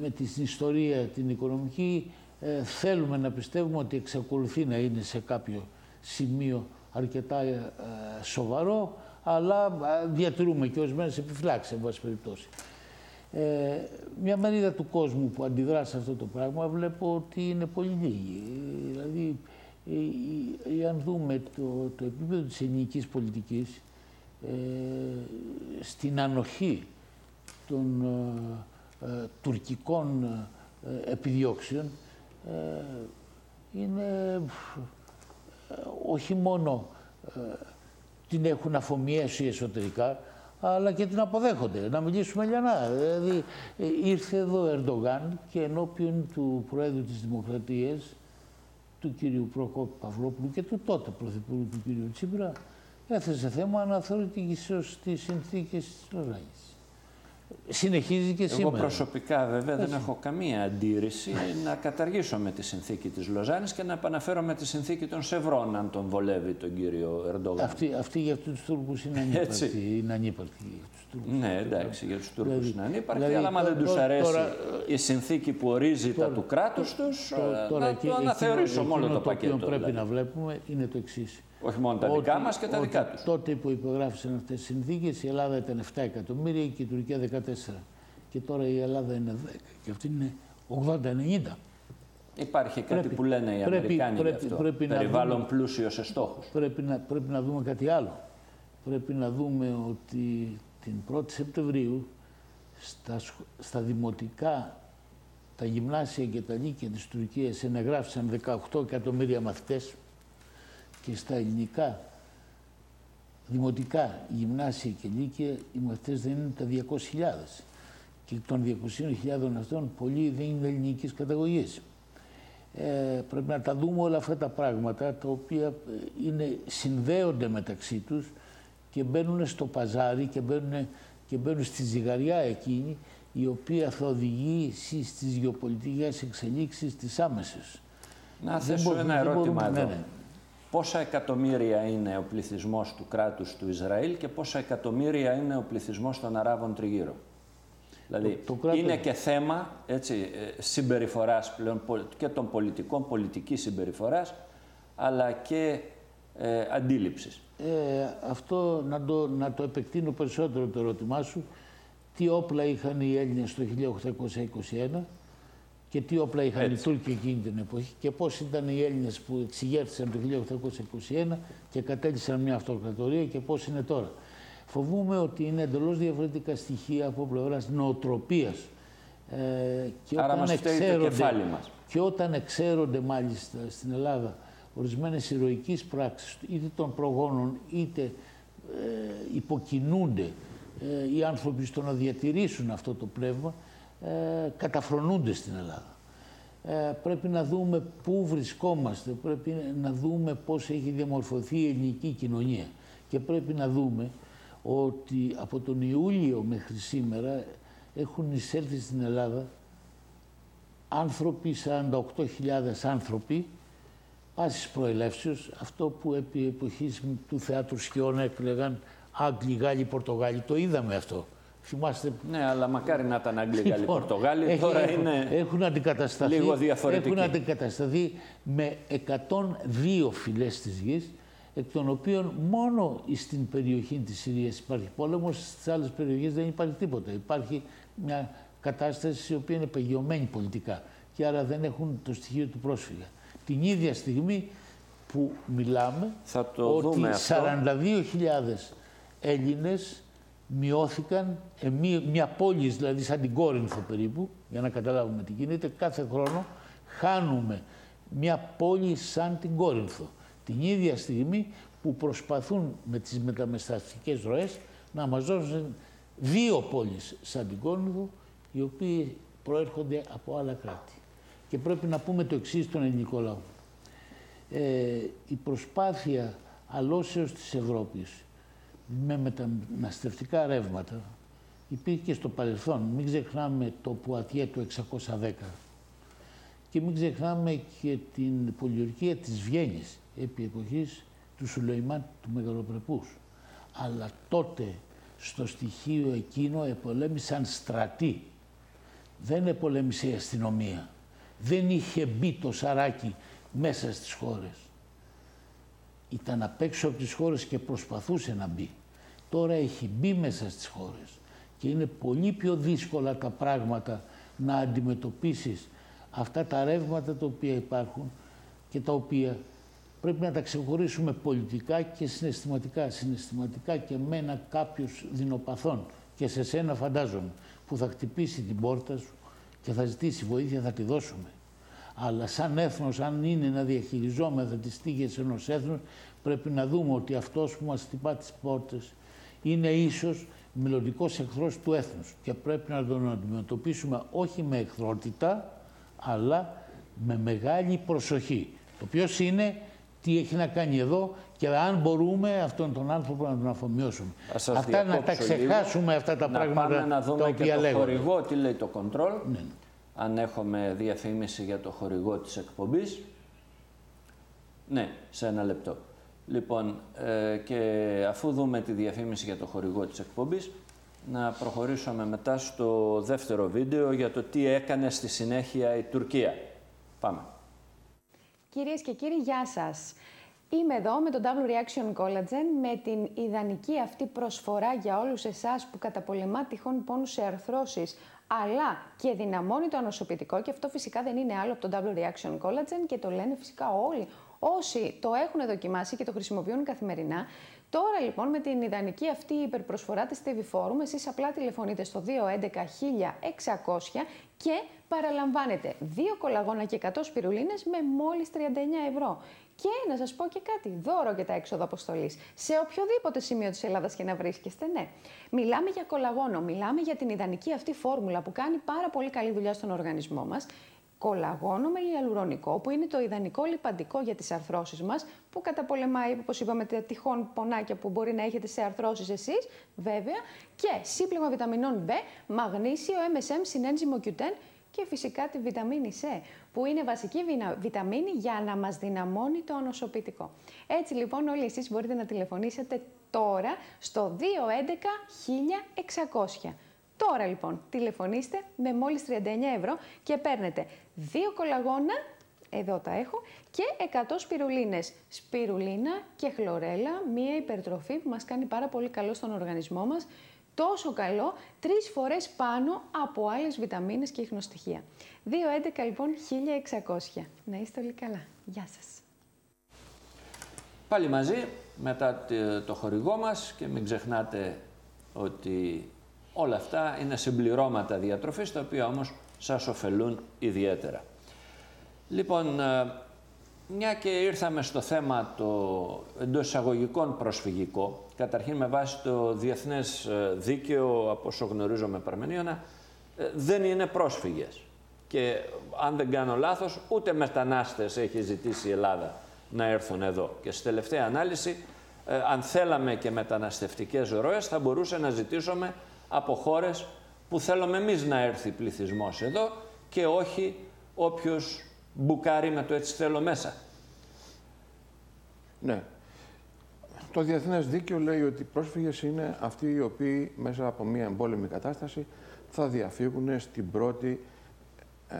με την ιστορία την οικονομική, ε, θέλουμε να πιστεύουμε ότι εξακολουθεί να είναι σε κάποιο σημείο αρκετά ε, σοβαρό, αλλά ε, διατηρούμε και ορισμένες επιφυλάξεις, εν πάση περιπτώσει. Ε, μια μερίδα του κόσμου που αντιδρά σε αυτό το πράγμα βλέπω ότι είναι πολύ λίγη. Δηλαδή, αν δούμε το, το επίπεδο της ελληνικής πολιτικής, ε, στην ανοχή των ε, ε, τουρκικών επιδιώξεων είναι όχι μόνο την έχουν αφομοιέσει εσωτερικά, αλλά και την αποδέχονται. Να μιλήσουμε λιανά. Δηλαδή, ήρθε εδώ ο Ερντογάν και ενώπιον του Προέδρου της Δημοκρατίας, του κύριου Προκόπη Παυλόπουλου και του τότε Πρωθυπουργού του κύριου Τσίπρα, έθεσε θέμα αναθεωρητικής στις συνθήκες της Λοζάνης. Συνεχίζει και σήμερα. Εγώ προσωπικά βέβαια δεν έχω καμία αντίρρηση να καταργήσω με τη συνθήκη της Λοζάνης και να επαναφέρω με τη συνθήκη των Σευρών αν τον βολεύει τον κύριο Ερντογάν. Αυτή, αυτή για τους Τούρκους είναι ανύπαρκτη. Είναι ανύπαρκτη ναι, εντάξει, για τους Τούρκους δηλαδή, είναι ανύπαρκτη, δηλαδή, αλλά άμα δεν τους αρέσει τώρα, η συνθήκη που ορίζει τώρα, τα του κράτους τους, τώρα, να το αναθεωρήσω μόνο το, το πακέτο. Το πρέπει δηλαδή. να βλέπουμε είναι το εξής. Όχι μόνο τα δικά μας και τα δικά τους. Τότε που υπογράφησαν αυτές τις συνθήκες, η Ελλάδα ήταν 7 εκατομμύρια και η Τουρκία 14. Και τώρα η Ελλάδα είναι 10. Και αυτή είναι 80-90. Υπάρχει κάτι Πρέπει- που λένε οι πρέπει- Αμερικάνοι πρέπει- γι' αυτό. πρέπει να Περιβάλλον δούμε- πλούσιο σε στόχους. πρέπει να, πρέπει να δούμε κάτι άλλο. Πρέπει να δούμε ότι την 1η Σεπτεμβρίου στα, σχ- στα δημοτικά, τα γυμνάσια και τα λύκεια της Τουρκίας ενεγράφησαν 18 εκατομμύρια μαθητές και στα ελληνικά δημοτικά γυμνάσια και λύκεια οι μαθητές δεν είναι τα 200.000 και των 200.000 αυτών πολλοί δεν είναι ελληνικής καταγωγής. Ε, πρέπει να τα δούμε όλα αυτά τα πράγματα τα οποία ε, είναι, συνδέονται μεταξύ τους και μπαίνουν στο παζάρι και μπαίνουν, και μπαίνουν στη ζυγαριά εκείνη η οποία θα οδηγήσει στις γεωπολιτικές εξελίξεις τις άμεσες. Να Δεν θέσω μπο- ένα δεν ερώτημα μπορούμε- εδώ. ναι, ναι. Πόσα εκατομμύρια είναι ο πληθυσμός του κράτους του Ισραήλ και πόσα εκατομμύρια είναι ο πληθυσμός των Αράβων τριγύρω. Δηλαδή, Το- το κράτος- είναι και θέμα έτσι, ε, συμπεριφοράς πλέον πο- και των πολιτικών, πολιτικής συμπεριφοράς, αλλά και ε, αντίληψης. Ε, αυτό να το, να το επεκτείνω περισσότερο το ερώτημά σου. Τι όπλα είχαν οι Έλληνες το 1821 και τι όπλα είχαν οι Τούρκοι εκείνη την εποχή και πώς ήταν οι Έλληνες που εξηγέρθησαν το 1821 και κατέλησαν μια αυτοκρατορία και πώς είναι τώρα. Φοβούμαι ότι είναι εντελώς διαφορετικά στοιχεία από πλευράς νοοτροπίας. Ε, και Άρα όταν μας φταίει το εξαίρονται- κεφάλι μας. και όταν εξαίρονται μάλιστα στην Ελλάδα ορισμένες ηρωικές πράξεις είτε των προγόνων είτε ε, υποκινούνται ε, οι άνθρωποι στο να διατηρήσουν αυτό το πνεύμα ε, καταφρονούνται στην Ελλάδα. Ε, πρέπει να δούμε πού βρισκόμαστε, πρέπει να δούμε πώς έχει διαμορφωθεί η ελληνική κοινωνία και πρέπει να δούμε ότι από τον Ιούλιο μέχρι σήμερα έχουν εισέλθει στην Ελλάδα άνθρωποι, 48.000 άνθρωποι, πάσης προελεύσεως, αυτό που επί εποχής του θεάτρου Σκιώνα έκλεγαν Άγγλοι, Γάλλοι, Πορτογάλοι. Το είδαμε αυτό. Θυμάστε Ναι, αλλά μακάρι να ήταν Αγγλοί, Γάλλοι, Λοιπόν, Πορτογάλοι. έχει- Τώρα έχουν, είναι έχουν αντικατασταθεί, λίγο διαφορετικοί. Έχουν αντικατασταθεί με 102 φυλές της γης, εκ των οποίων μόνο στην περιοχή της Συρίας υπάρχει πόλεμος, στις άλλες περιοχές δεν υπάρχει τίποτα. Υπάρχει μια κατάσταση η οποία είναι πεγιωμένη πολιτικά και άρα δεν έχουν το στοιχείο του πρόσφυγα. Την ίδια στιγμή που μιλάμε, Θα το ότι δούμε αυτό. 42.000 Έλληνες μειώθηκαν, ε, μία, μια πόλη δηλαδή σαν την Κόρινθο περίπου, για να καταλάβουμε τι γίνεται, κάθε χρόνο χάνουμε μια πόλη σαν την Κόρινθο. Την ίδια στιγμή που προσπαθούν με τις μεταμεστατικές ροές να μας δώσουν δύο πόλεις σαν την Κόρινθο, οι οποίοι προέρχονται από άλλα κράτη. Και πρέπει να πούμε το εξής στον ελληνικό λαό ε, η προσπάθεια αλώσεως της Ευρώπης με μεταναστευτικά ρεύματα υπήρχε και στο παρελθόν. Μην ξεχνάμε το Πουατιέ του 610 και μην ξεχνάμε και την πολιορκία της Βιέννης επί εποχής του Σουλεϊμάν του Μεγαλοπρεπούς. Αλλά τότε στο στοιχείο εκείνο επολέμησαν στρατοί. Δεν επολέμησε η αστυνομία. Δεν είχε μπει το σαράκι μέσα στις χώρες. Ήταν απ' έξω από τις χώρες και προσπαθούσε να μπει. Τώρα έχει μπει μέσα στις χώρες και είναι πολύ πιο δύσκολα τα πράγματα να αντιμετωπίσεις αυτά τα ρεύματα τα οποία υπάρχουν και τα οποία πρέπει να τα ξεχωρίσουμε πολιτικά και συναισθηματικά. Συναισθηματικά και μένα κάποιους δεινοπαθών και σε σένα φαντάζομαι που θα χτυπήσει την πόρτα σου και θα ζητήσει βοήθεια θα τη δώσουμε. Αλλά σαν έθνος, αν είναι να διαχειριζόμεθα τις τύχες ενός έθνους, πρέπει να δούμε ότι αυτός που μας χτυπά τις πόρτες είναι ίσως μελλοντικός εχθρός του έθνους και πρέπει να τον αντιμετωπίσουμε όχι με εχθρότητα, αλλά με μεγάλη προσοχή. Το ποιο είναι, τι έχει να κάνει εδώ και αν μπορούμε αυτόν τον άνθρωπο να τον αφομοιώσουμε. Θα σας Αυτά να τα διακόψω λίγο. ξεχάσουμε αυτά τα να πράγματα πάμε να τα δούμε και οποία το λέγονται. χορηγό, τι λέει το control. Ναι. Αν έχουμε διαφήμιση για το χορηγό της εκπομπής. Ναι, σε ένα λεπτό. Λοιπόν, ε, και αφού δούμε τη διαφήμιση για το χορηγό της εκπομπής, να προχωρήσουμε μετά στο δεύτερο βίντεο για το τι έκανε στη συνέχεια η Τουρκία. Πάμε. Κυρίες και κύριοι, γεια σας. Είμαι εδώ με το Double Reaction Collagen με την ιδανική αυτή προσφορά για όλους εσάς που καταπολεμά τυχόν πόνους σε αρθρώσεις αλλά και δυναμώνει το ανοσοποιητικό και αυτό φυσικά δεν είναι άλλο από το Double Reaction Collagen και το λένε φυσικά όλοι όσοι το έχουν δοκιμάσει και το χρησιμοποιούν καθημερινά. Τώρα λοιπόν με την ιδανική αυτή υπερπροσφορά της TV Forum, εσείς απλά τηλεφωνείτε στο 211 1600 και παραλαμβάνετε δύο κολαγόνα και 100 σπιρουλίνες με μόλις 39 ευρώ. Και να σας πω και κάτι, δώρο και τα έξοδα αποστολής. Σε οποιοδήποτε σημείο της Ελλάδας και να βρίσκεστε, ναι. Μιλάμε για κολαγόνο, μιλάμε για την ιδανική αυτή φόρμουλα που κάνει πάρα πολύ καλή δουλειά στον οργανισμό μας κολαγόνο με ιαλουρονικό, που είναι το ιδανικό λιπαντικό για τις αρθρώσεις μας, που καταπολεμάει, όπως είπαμε, τα τυχόν πονάκια που μπορεί να έχετε σε αρθρώσεις εσείς, βέβαια, και σύμπλημα βιταμινών B, μαγνήσιο, MSM, συνένζυμο Q10 και φυσικά τη βιταμίνη C, που είναι βασική βιταμίνη για να μας δυναμώνει το ανοσοποιητικό. Έτσι λοιπόν όλοι εσείς μπορείτε να τηλεφωνήσετε τώρα στο 211 1600. Τώρα λοιπόν τηλεφωνήστε με μόλις 39 ευρώ και παίρνετε δύο κολαγόνα, εδώ τα έχω, και 100 σπιρουλίνες. Σπιρουλίνα και χλωρέλα, μία υπερτροφή που μας κάνει πάρα πολύ καλό στον οργανισμό μας, τόσο καλό, τρεις φορές πάνω από άλλες βιταμίνες και ίχνοστοιχεία. 2.11 λοιπόν 1600. Να είστε όλοι καλά. Γεια σας. Πάλι μαζί, μετά το χορηγό μας και μην ξεχνάτε ότι όλα αυτά είναι συμπληρώματα διατροφής, τα οποία όμως σας ωφελούν ιδιαίτερα. Λοιπόν, ε, μια και ήρθαμε στο θέμα το εντός εισαγωγικών προσφυγικό, καταρχήν με βάση το διεθνές ε, δίκαιο, από όσο γνωρίζω με Παρμενίωνα, ε, δεν είναι πρόσφυγες. Και αν δεν κάνω λάθος, ούτε μετανάστες έχει ζητήσει η Ελλάδα να έρθουν εδώ. Και στη τελευταία ανάλυση, αν θέλαμε και μεταναστευτικές ροές, θα μπορούσε να ζητήσουμε από χώρες που θέλουμε εμείς να έρθει πληθυσμός εδώ και όχι όποιος μπουκάρει με το έτσι θέλω μέσα. Ναι. Το Διεθνές Δίκαιο λέει ότι οι πρόσφυγες είναι αυτοί οι οποίοι μέσα από μια εμπόλεμη κατάσταση θα διαφύγουν στην πρώτη ε,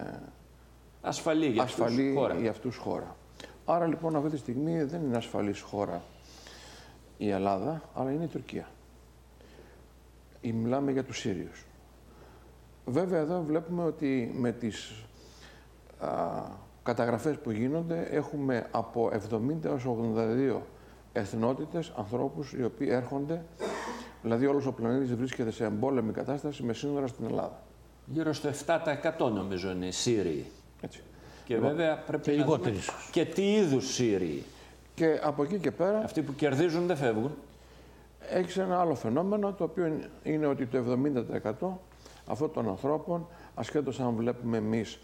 ασφαλή, για, ασφαλή αυτούς χώρα. για αυτούς χώρα. Άρα λοιπόν αυτή τη στιγμή δεν είναι ασφαλής χώρα η Ελλάδα, αλλά είναι η Τουρκία. Ή μιλάμε για τους Σύριους. Βέβαια εδώ βλέπουμε ότι με τις α, καταγραφές που γίνονται έχουμε από 70 έως 82 εθνότητες, ανθρώπους οι οποίοι έρχονται, δηλαδή όλος ο πλανήτης βρίσκεται σε εμπόλεμη κατάσταση με σύνορα στην Ελλάδα. Γύρω στο 7% νομίζω είναι οι Σύριοι. Έτσι. Και βέβαια πρέπει και να δούμε και τι είδους Σύριοι. Και από εκεί και πέρα... Αυτοί που κερδίζουν δεν φεύγουν. Έχεις ένα άλλο φαινόμενο, το οποίο είναι ότι το 70% αυτών των ανθρώπων, ασχέτως αν βλέπουμε εμείς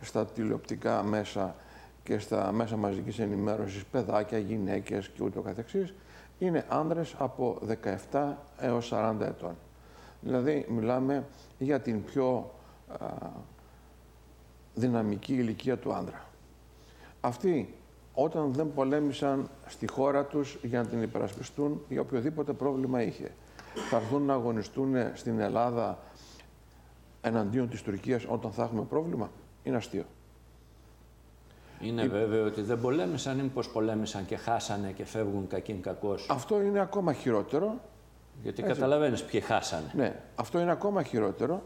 στα τηλεοπτικά μέσα και στα μέσα μαζικής ενημέρωσης, παιδάκια, γυναίκες και ούτω καθεξής, είναι άνδρες από 17 έως 40 ετών. Δηλαδή, μιλάμε για την πιο δυναμική ηλικία του άνδρα. Αυτοί, όταν δεν πολέμησαν στη χώρα τους για να την υπερασπιστούν για οποιοδήποτε πρόβλημα είχε, θα έρθουν να αγωνιστούν στην Ελλάδα εναντίον της Τουρκίας όταν θα έχουμε πρόβλημα, είναι αστείο. Είναι βέβαιο ότι δεν πολέμησαν ή πως πολέμησαν και χάσανε και φεύγουν κακήν κακός. Αυτό είναι ακόμα χειρότερο. Γιατί Έτσι. καταλαβαίνεις ποιοι χάσανε. Ναι, αυτό είναι ακόμα χειρότερο,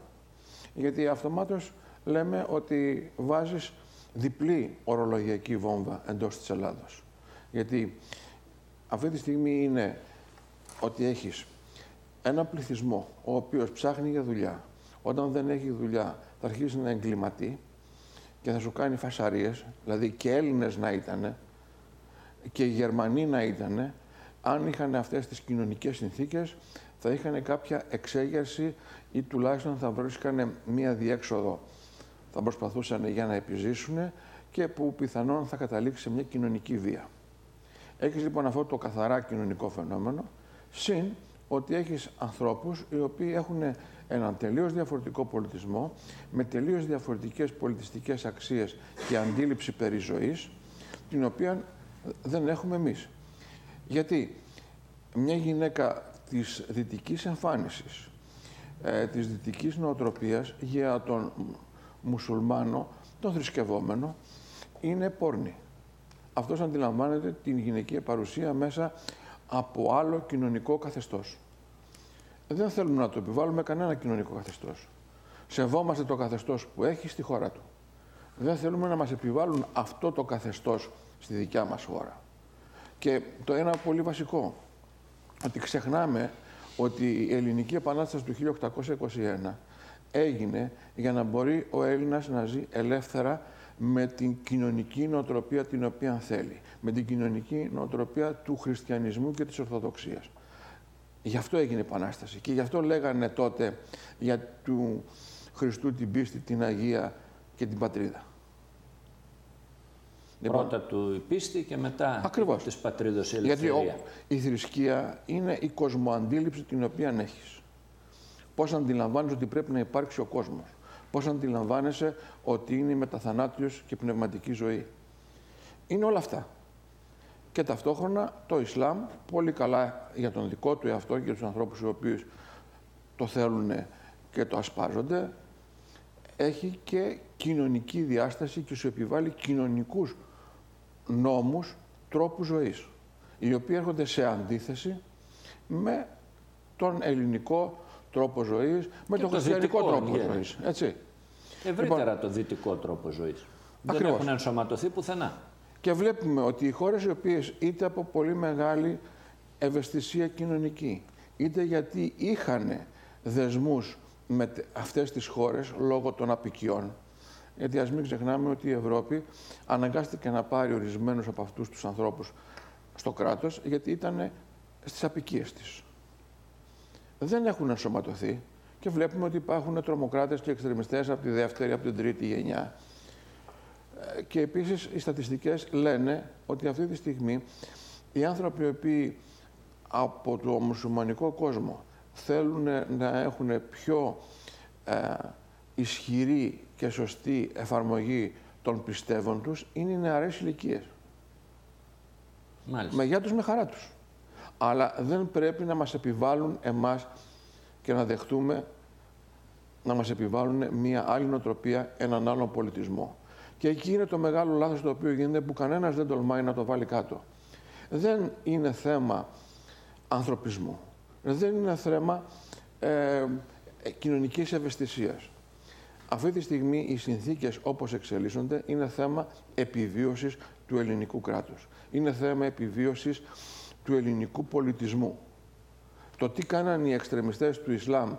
γιατί αυτομάτως λέμε ότι βάζεις διπλή ορολογιακή βόμβα εντός της Ελλάδος. Γιατί αυτή τη στιγμή είναι ότι έχεις ένα πληθυσμό ο οποίος ψάχνει για δουλειά, όταν δεν έχει δουλειά θα αρχίσει να εγκληματεί και θα σου κάνει φασαρίες, δηλαδή και Έλληνες να ήταν και Γερμανοί να ήταν, αν είχαν αυτές τις κοινωνικές συνθήκες θα είχαν κάποια εξέγερση ή τουλάχιστον θα βρίσκανε μία διέξοδο. Θα προσπαθούσαν για να επιζήσουν και που πιθανόν θα καταλήξει σε μια κοινωνική βία. Έχεις λοιπόν αυτό το καθαρά κοινωνικό φαινόμενο, συν ότι έχεις ανθρώπους οι οποίοι έχουν έναν τελείως διαφορετικό πολιτισμό, με τελείως διαφορετικές πολιτιστικές αξίες και αντίληψη περί ζωής, την οποία δεν έχουμε εμείς. Γιατί μια γυναίκα της δυτικής εμφάνισης, ε, της δυτικής νοοτροπίας για τον μουσουλμάνο, τον θρησκευόμενο, είναι πόρνη. Αυτός αντιλαμβάνεται την γυναικεία παρουσία μέσα από άλλο κοινωνικό καθεστώς δεν θέλουμε να το επιβάλλουμε κανένα κοινωνικό καθεστώς. Σεβόμαστε το καθεστώς που έχει στη χώρα του. Δεν θέλουμε να μας επιβάλλουν αυτό το καθεστώς στη δικιά μας χώρα. Και το ένα πολύ βασικό, ότι ξεχνάμε ότι η Ελληνική Επανάσταση του 1821 έγινε για να μπορεί ο Έλληνας να ζει ελεύθερα με την κοινωνική νοοτροπία την οποία θέλει. Με την κοινωνική νοοτροπία του χριστιανισμού και της Ορθοδοξίας. Γι' αυτό έγινε η Επανάσταση και γι' αυτό λέγανε τότε για του Χριστού την πίστη, την Αγία και την Πατρίδα. Λοιπόν, Πρώτα του η πίστη και μετά Ακριβώς. της πατρίδος η Γιατί ελευθερία. ο, η θρησκεία είναι η κοσμοαντίληψη την οποία έχεις. Πώς αντιλαμβάνεσαι ότι πρέπει να υπάρξει ο κόσμος; Πώς αντιλαμβάνεσαι ότι είναι η μεταθανάτιος και πνευματική ζωή; Είναι όλα αυτά. Και ταυτόχρονα το Ισλάμ, πολύ καλά για τον δικό του εαυτό και για τους ανθρώπους οι οποίους το θέλουν και το ασπάζονται, έχει και κοινωνική διάσταση και σου επιβάλλει κοινωνικούς νόμους, τρόπους ζωής, οι οποίοι έρχονται σε αντίθεση με τον ελληνικό τρόπο ζωής, με Και τον το χριστιανικό δυτικό, τρόπο yeah. ζωής. Έτσι. Ευρύτερα το δυτικό τρόπο ζωής. Δεν Ακριβώς. έχουν ενσωματωθεί πουθενά. Και βλέπουμε ότι οι χώρες οι οποίες είτε από πολύ μεγάλη ευαισθησία κοινωνική, είτε γιατί είχαν δεσμούς με τε- αυτές τις χώρες λόγω των απικιών, γιατί ας μην ξεχνάμε ότι η Ευρώπη αναγκάστηκε να πάρει ορισμένους από αυτούς τους ανθρώπους στο κράτος, γιατί ήταν στις απικίες της. Δεν έχουν ενσωματωθεί και βλέπουμε ότι υπάρχουν τρομοκράτες και εξτρεμιστές από τη δεύτερη, από την τρίτη γενιά. Ε, Και επίσης οι στατιστικές λένε ότι αυτή τη στιγμή οι άνθρωποι οι οποίοι από το μουσουλμανικό κόσμο θέλουν να έχουν πιο ε, ισχυρή και σωστή εφαρμογή των πιστεύων τους είναι οι νεαρές ηλικίες. Μάλιστα. Με γεια τους, με χαρά τους. Αλλά δεν πρέπει να μας επιβάλλουν εμάς και να δεχτούμε να μας επιβάλλουν μία άλλη νοοτροπία, έναν άλλον πολιτισμό. Και εκεί είναι το μεγάλο λάθος το οποίο γίνεται που κανένας δεν τολμάει να το βάλει κάτω. Δεν είναι θέμα ανθρωπισμού. Δεν είναι θέμα ε, ε, κοινωνικής ευαισθησίας. Αυτή τη στιγμή οι συνθήκες όπως εξελίσσονται είναι θέμα επιβίωσης του ελληνικού κράτους. Είναι θέμα επιβίωσης του ελληνικού πολιτισμού. Το τι κάναν οι εξτρεμιστές του Ισλάμ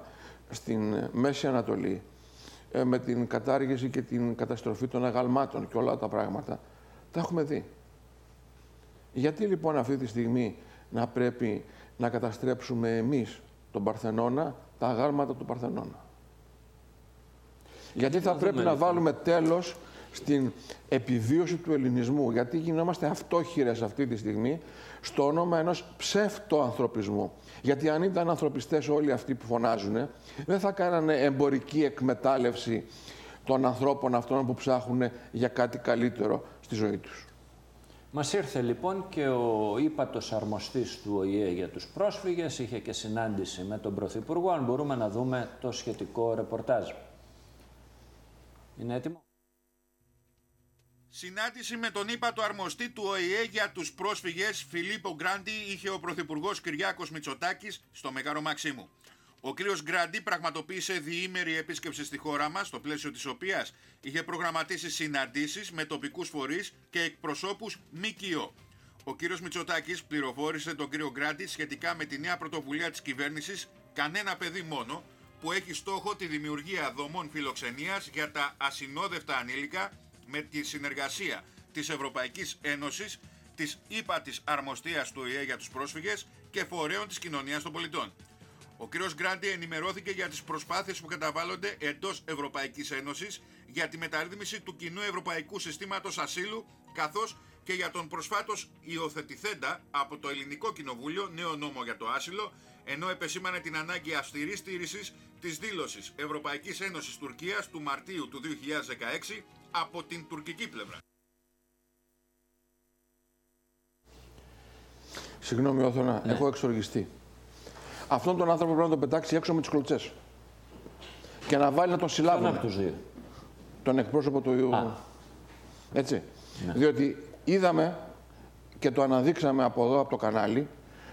στην ε, Μέση Ανατολή ε, με την κατάργηση και την καταστροφή των αγαλμάτων και όλα τα πράγματα, τα έχουμε δει. Γιατί λοιπόν αυτή τη στιγμή να πρέπει να καταστρέψουμε εμείς τον Παρθενώνα, τα αγάλματα του Παρθενώνα; Γιατί θα να πρέπει δούμε, να λοιπόν. βάλουμε τέλος στην επιβίωση του ελληνισμού; Γιατί γινόμαστε αυτόχειρες αυτή τη στιγμή στο όνομα ενός ψεύτο ανθρωπισμού. Γιατί αν ήταν ανθρωπιστές όλοι αυτοί που φωνάζουν, δεν θα κάνανε εμπορική εκμετάλλευση των ανθρώπων αυτών που ψάχνουν για κάτι καλύτερο στη ζωή τους. Μας ήρθε λοιπόν και ο ύπατος αρμοστής του ΟΗΕ για τους πρόσφυγες, είχε και συνάντηση με τον Πρωθυπουργό, αν μπορούμε να δούμε το σχετικό ρεπορτάζ. Είναι έτοιμο; Συνάντηση με τον ύπατο αρμοστή του ΟΗΕ για τους πρόσφυγες Φιλίππο Γκράντι είχε ο Πρωθυπουργός Κυριάκος Μητσοτάκης στο Μέγαρο Μαξίμου. Ο κ. Γκράντι πραγματοποίησε διήμερη επίσκεψη στη χώρα μας, στο πλαίσιο της οποίας είχε προγραμματίσει συναντήσεις με τοπικούς φορείς και εκπροσώπους ΜΚΟ. Ο κ. Μητσοτάκης πληροφόρησε τον κ. Γκράντι σχετικά με τη νέα πρωτοβουλία της κυβέρνησης «Κανένα παιδί μόνο», που έχει στόχο τη δημιουργία δομών φιλοξενίας για τα ασυνόδευτα ανήλικα με τη συνεργασία της Ευρωπαϊκής Ένωσης, της ΥΠΑ της Αρμοστίας του ΙΕ για τους πρόσφυγες και φορέων της κοινωνίας των πολιτών. Ο κ. Γκράντι ενημερώθηκε για τις προσπάθειες που καταβάλλονται εντός Ευρωπαϊκής Ένωσης για τη μεταρρύθμιση του κοινού ευρωπαϊκού συστήματος ασύλου καθώς και για τον προσφάτως υιοθετηθέντα από το Ελληνικό Κοινοβούλιο νέο νόμο για το άσυλο ενώ επεσήμανε την ανάγκη αυστηρής στήρησης της δήλωσης Ευρωπαϊκής Ένωσης Τουρκίας του Μαρτίου του 2016 από την τουρκική πλευρά. Συγγνώμη, Όθωνα, Ναι. έχω εξοργιστεί. Αυτόν τον άνθρωπο πρέπει να τον πετάξει έξω με τις κλωτσές. Και να βάλει να τον Ποιον συλλάβουν. από τους δύο; Τον εκπρόσωπο του... Α. Έτσι. Ναι. Διότι είδαμε και το αναδείξαμε από εδώ, από το κανάλι,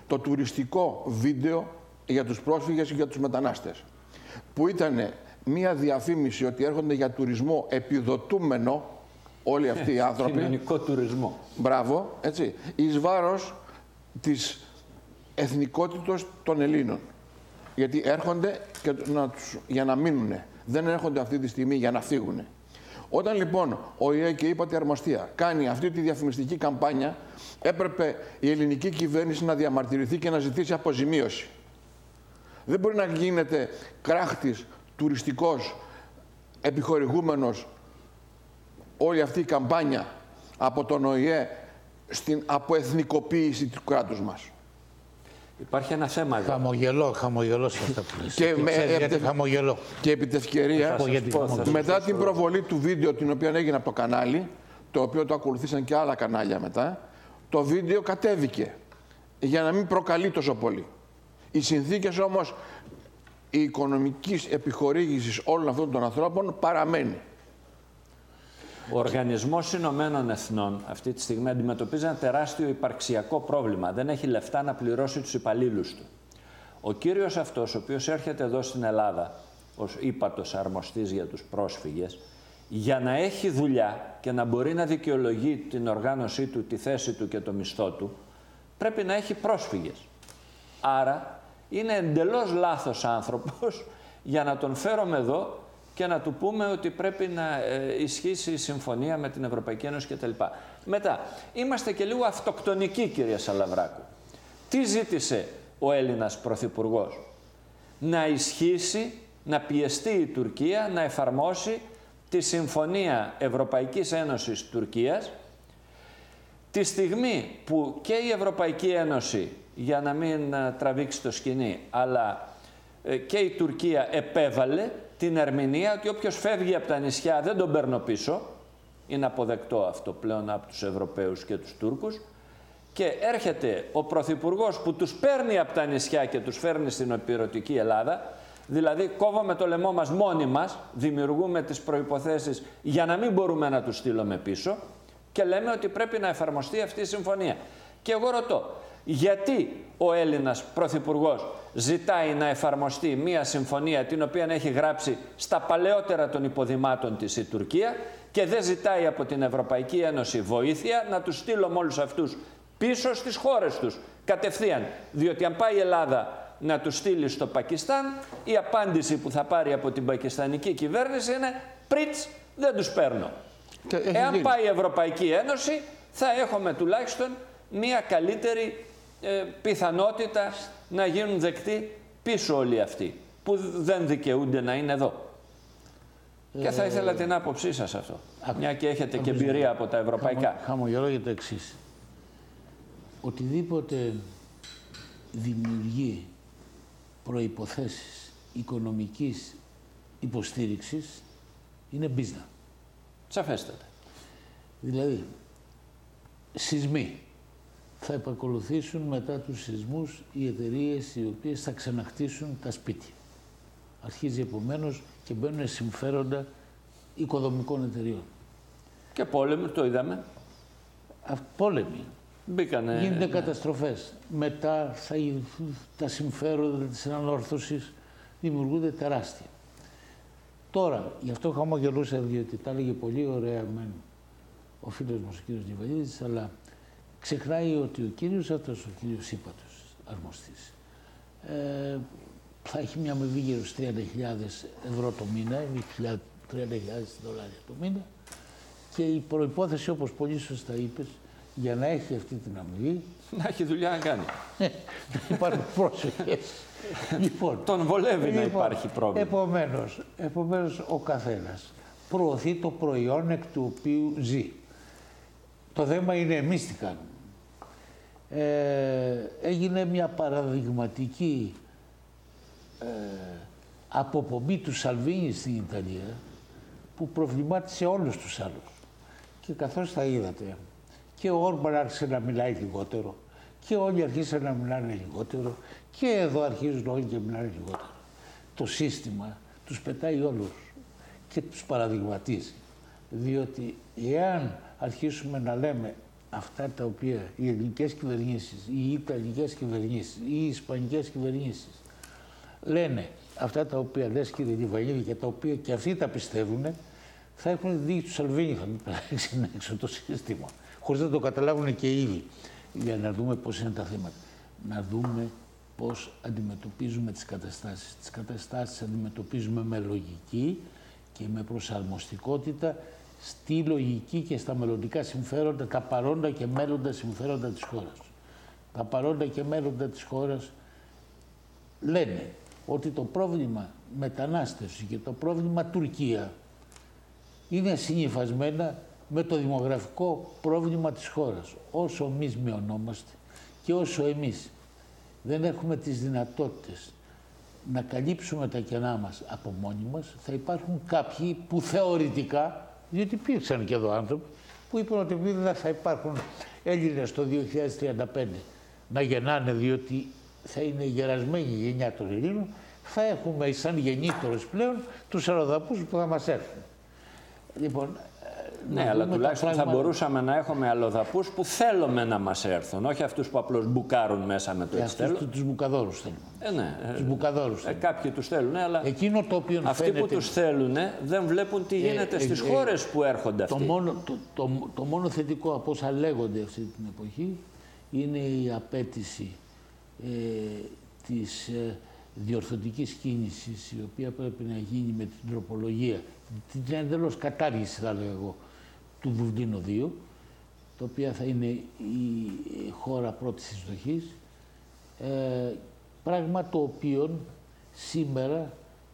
το τουριστικό βίντεο για τους πρόσφυγες και για τους μετανάστες. Που ήταν μία διαφήμιση ότι έρχονται για τουρισμό επιδοτούμενο όλοι αυτοί οι άνθρωποι. Κοινωνικό τουρισμό. Μπράβο, έτσι. Εις βάρος της εθνικότητος των Ελλήνων. Γιατί έρχονται και να τους, για να μείνουν. Δεν έρχονται αυτή τη στιγμή για να φύγουν. Όταν λοιπόν ο ΙΕ και η ΥΠΑΤΗ Αρμοστία κάνει αυτή τη διαφημιστική καμπάνια, έπρεπε η ελληνική κυβέρνηση να διαμαρτυρηθεί και να ζητήσει αποζημίωση. Δεν μπορεί να γίνεται κράχτης, τουριστικός, επιχορηγούμενος όλη αυτή η καμπάνια από τον ΟΗΕ στην αποεθνικοποίηση του κράτους μας. Υπάρχει ένα θέμα εδώ. Χαμογελώ, χαμογελώ σε αυτά που λες. Και με- Ξέρεις γιατί επτε- χαμογελώ. Και επί της ευκαιρία, Θα σας γιατί πω, θα σας μετά την προβολή του βίντεο την οποία έγινε από το κανάλι, το οποίο το ακολουθήσαν και άλλα κανάλια μετά, το βίντεο κατέβηκε για να μην προκαλεί τόσο πολύ. Οι συνθήκες όμως η οικονομικής επιχορήγησης όλων αυτών των ανθρώπων παραμένει. Ο Οργανισμός Ηνωμένων Εθνών αυτή τη στιγμή αντιμετωπίζει ένα τεράστιο υπαρξιακό πρόβλημα. Δεν έχει λεφτά να πληρώσει τους υπαλλήλους του. Ο κύριος αυτός, ο οποίος έρχεται εδώ στην Ελλάδα ως ύπατος αρμοστής για τους πρόσφυγες, για να έχει δουλειά και να μπορεί να δικαιολογεί την οργάνωσή του, τη θέση του και το μισθό του, πρέπει να έχει πρόσφυγες. Άρα είναι εντελώς λάθος άνθρωπος για να τον φέρουμε εδώ και να του πούμε ότι πρέπει να ε, ισχύσει η συμφωνία με την Ευρωπαϊκή Ένωση κτλ. Μετά, είμαστε και λίγο αυτοκτονικοί κυρία Σαλαβράκου. Τι ζήτησε ο Έλληνας Πρωθυπουργός, Να ισχύσει, να πιεστεί η Τουρκία να εφαρμόσει τη Συμφωνία Ευρωπαϊκής Ένωσης Τουρκίας Τη στιγμή που και η Ευρωπαϊκή Ένωση, για να μην ε, τραβήξει το σκηνή, αλλά ε, και η Τουρκία επέβαλε την ερμηνεία ότι όποιος φεύγει από τα νησιά δεν τον παίρνω πίσω, είναι αποδεκτό αυτό πλέον από τους Ευρωπαίους και τους Τούρκους, και έρχεται ο Πρωθυπουργός που τους παίρνει από τα νησιά και τους φέρνει στην επιρωτική Ελλάδα, δηλαδή κόβουμε το λαιμό μας μόνοι μας, δημιουργούμε τις προϋποθέσεις για να μην μπορούμε να τους στείλουμε πίσω και λέμε ότι πρέπει να εφαρμοστεί αυτή η συμφωνία. Και εγώ ρωτώ, γιατί ο Έλληνας Πρωθυπουργός ζητάει να εφαρμοστεί μία συμφωνία την οποία έχει γράψει στα παλαιότερα των υποδημάτων της η Τουρκία και δεν ζητάει από την Ευρωπαϊκή Ένωση βοήθεια να τους στείλουμε όλους αυτούς πίσω στις χώρες τους κατευθείαν. Διότι αν πάει η Ελλάδα να τους στείλει στο Πακιστάν, η απάντηση που θα πάρει από την πακιστανική κυβέρνηση είναι «πριτς, δεν τους παίρνω». Και έχει Εάν γίνει. πάει η Ευρωπαϊκή Ένωση, θα έχουμε τουλάχιστον μία καλύτερη ε, πιθανότητα να γίνουν δεκτοί πίσω όλοι αυτοί που δεν δικαιούνται να είναι εδώ. Και θα ήθελα την άποψή σας αυτό. άκου. Μια και έχετε και Άκουσα. εμπειρία από τα ευρωπαϊκά. Χαμο- Χαμογελώ για το εξής. Οτιδήποτε δημιουργεί προϋποθέσεις οικονομικής υποστήριξης είναι business. Σαφέστατα. Δηλαδή, σεισμοί. Θα επακολουθήσουν μετά τους σεισμούς οι εταιρείες οι οποίες θα ξαναχτίσουν τα σπίτια. Αρχίζει επομένως και μπαίνουν συμφέροντα οικοδομικών εταιρείων. Και πόλεμο, το είδαμε. Α, Πόλεμοι. Μπήκανε. Γίνονται ναι. καταστροφές. Μετά θα, γι- τα συμφέροντα της ανόρθωσης δημιουργούνται τεράστια. Τώρα, γι' αυτό χαμογελούσα, διότι τα έλεγε πολύ ωραία μεν ο φίλος μας ο κύριος Νιβαλίδης, αλλά ξεχνάει ότι ο κύριος αυτός, ο κύριος Ήπατος, αρμοστής, ε, θα έχει μια αμοιβή γύρω στους 30.000 ευρώ το μήνα, ή 30.000 δολάρια το μήνα, και η προϋπόθεση, όπως πολύ σωστά είπες, για να έχει αυτή την αμοιβή, Να έχει δουλειά να κάνει. να υπάρχουν πρόσφυγες. λοιπόν, Τον βολεύει να υπάρχει πρόβλημα. Επομένως, επομένως, ο καθένας προωθεί το προϊόν εκ του οποίου ζει. Το θέμα είναι εμείς τι κάνουμε. Ε, έγινε μια παραδειγματική ε, αποπομπή του Σαλβίνη στην Ιταλία που προβλημάτισε όλους τους άλλους. Και καθώς τα είδατε, και ο Όρμπαν άρχισε να μιλάει λιγότερο και όλοι αρχίσαν να μιλάνε λιγότερο και εδώ αρχίζουν όλοι και μιλάνε λιγότερο. Το σύστημα τους πετάει όλους και τους παραδειγματίζει. Διότι εάν αρχίσουμε να λέμε αυτά τα οποία οι ελληνικές κυβερνήσεις, οι ιταλικές κυβερνήσεις, οι ισπανικές κυβερνήσεις λένε αυτά τα οποία λες κύριε Λιβαγίδη και τα οποία και αυτοί τα πιστεύουν, θα έχουν τη δίκη τους Σαλβίνη, θα του περάσει έξω το σύστημα. Χωρίς να το καταλάβουν και ήδη. Για να δούμε πώς είναι τα θέματα. Να δούμε πώς αντιμετωπίζουμε τις καταστάσεις. Τις καταστάσεις αντιμετωπίζουμε με λογική και με προσαρμοστικότητα στη λογική και στα μελλοντικά συμφέροντα, τα παρόντα και μέλλοντα συμφέροντα της χώρας. Τα παρόντα και μέλλοντα της χώρας λένε ότι το πρόβλημα μετανάστευσης και το πρόβλημα Τουρκία είναι συνυφασμένα με το δημογραφικό πρόβλημα της χώρας. Όσο εμείς μειωνόμαστε και όσο εμείς δεν έχουμε τις δυνατότητες να καλύψουμε τα κενά μας από μόνοι μας, θα υπάρχουν κάποιοι που θεωρητικά, διότι υπήρξαν και εδώ άνθρωποι, που είπαν ότι δεν θα υπάρχουν Έλληνες το 2035 να γεννάνε διότι θα είναι η γερασμένη γενιά των Ελλήνων, θα έχουμε σαν γεννήτωρες πλέον τους αεροδαπούς που θα μας έρθουν. Λοιπόν, ναι, αλλά τουλάχιστον θα μπορούσαμε να έχουμε αλλοδαπούς που θέλουμε να μας έρθουν, όχι αυτούς που απλώς μπουκάρουν μέσα με το εξτέλο. Αυτούς τους μπουκαδόρους θέλουν. Ε, ναι. Τους μπουκαδόρους ε, κάποιοι τους θέλουν, αλλά Εκείνο το οποίο αυτοί φαίνεται... που τους θέλουν δεν βλέπουν τι γίνεται ε, στις ε, χώρες που έρχονται το αυτοί. Μόνο, το, το, το μόνο θετικό από όσα λέγονται αυτή την εποχή είναι η απέτηση ε, της ε, διορθωτικής κίνησης η οποία πρέπει να γίνει με την τροπολογία, την εντελώς κατάργηση θα λέω εγώ, του Δουβλίνου 2, το οποίο θα είναι η χώρα πρώτης εισδοχής, ε, πράγμα το οποίο σήμερα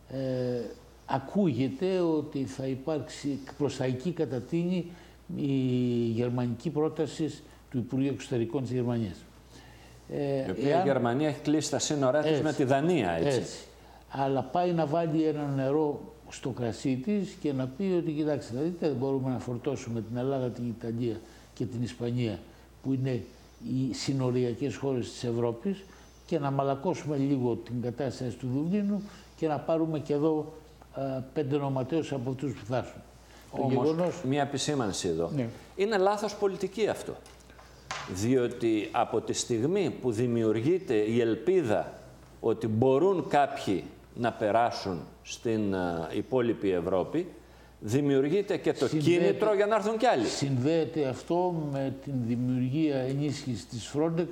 ε, ακούγεται ότι θα υπάρξει προς τα εκεί κατατείνει η γερμανική πρόταση του Υπουργείου Εξωτερικών της Γερμανίας. Ε, η οποία η Γερμανία έχει κλείσει τα σύνορά της με τη Δανία, έτσι. έτσι. Αλλά πάει να βάλει ένα νερό στο κρασί της και να πει ότι κοιτάξτε, θα δείτε, δεν μπορούμε να φορτώσουμε την Ελλάδα, την Ιταλία και την Ισπανία που είναι οι συνοριακές χώρες της Ευρώπης και να μαλακώσουμε λίγο την κατάσταση του Δουβλίνου και να πάρουμε και εδώ α, πέντε νοματέους από αυτούς που θα έρθουν. Όμως, γεγονός... μία επισήμανση εδώ. Ναι. Είναι λάθος πολιτική αυτό. Διότι από τη στιγμή που δημιουργείται η ελπίδα ότι μπορούν κάποιοι να περάσουν στην υπόλοιπη Ευρώπη, δημιουργείται και το κίνητρο για να έρθουν κι άλλοι. Συνδέεται αυτό με την δημιουργία ενίσχυσης της Frontex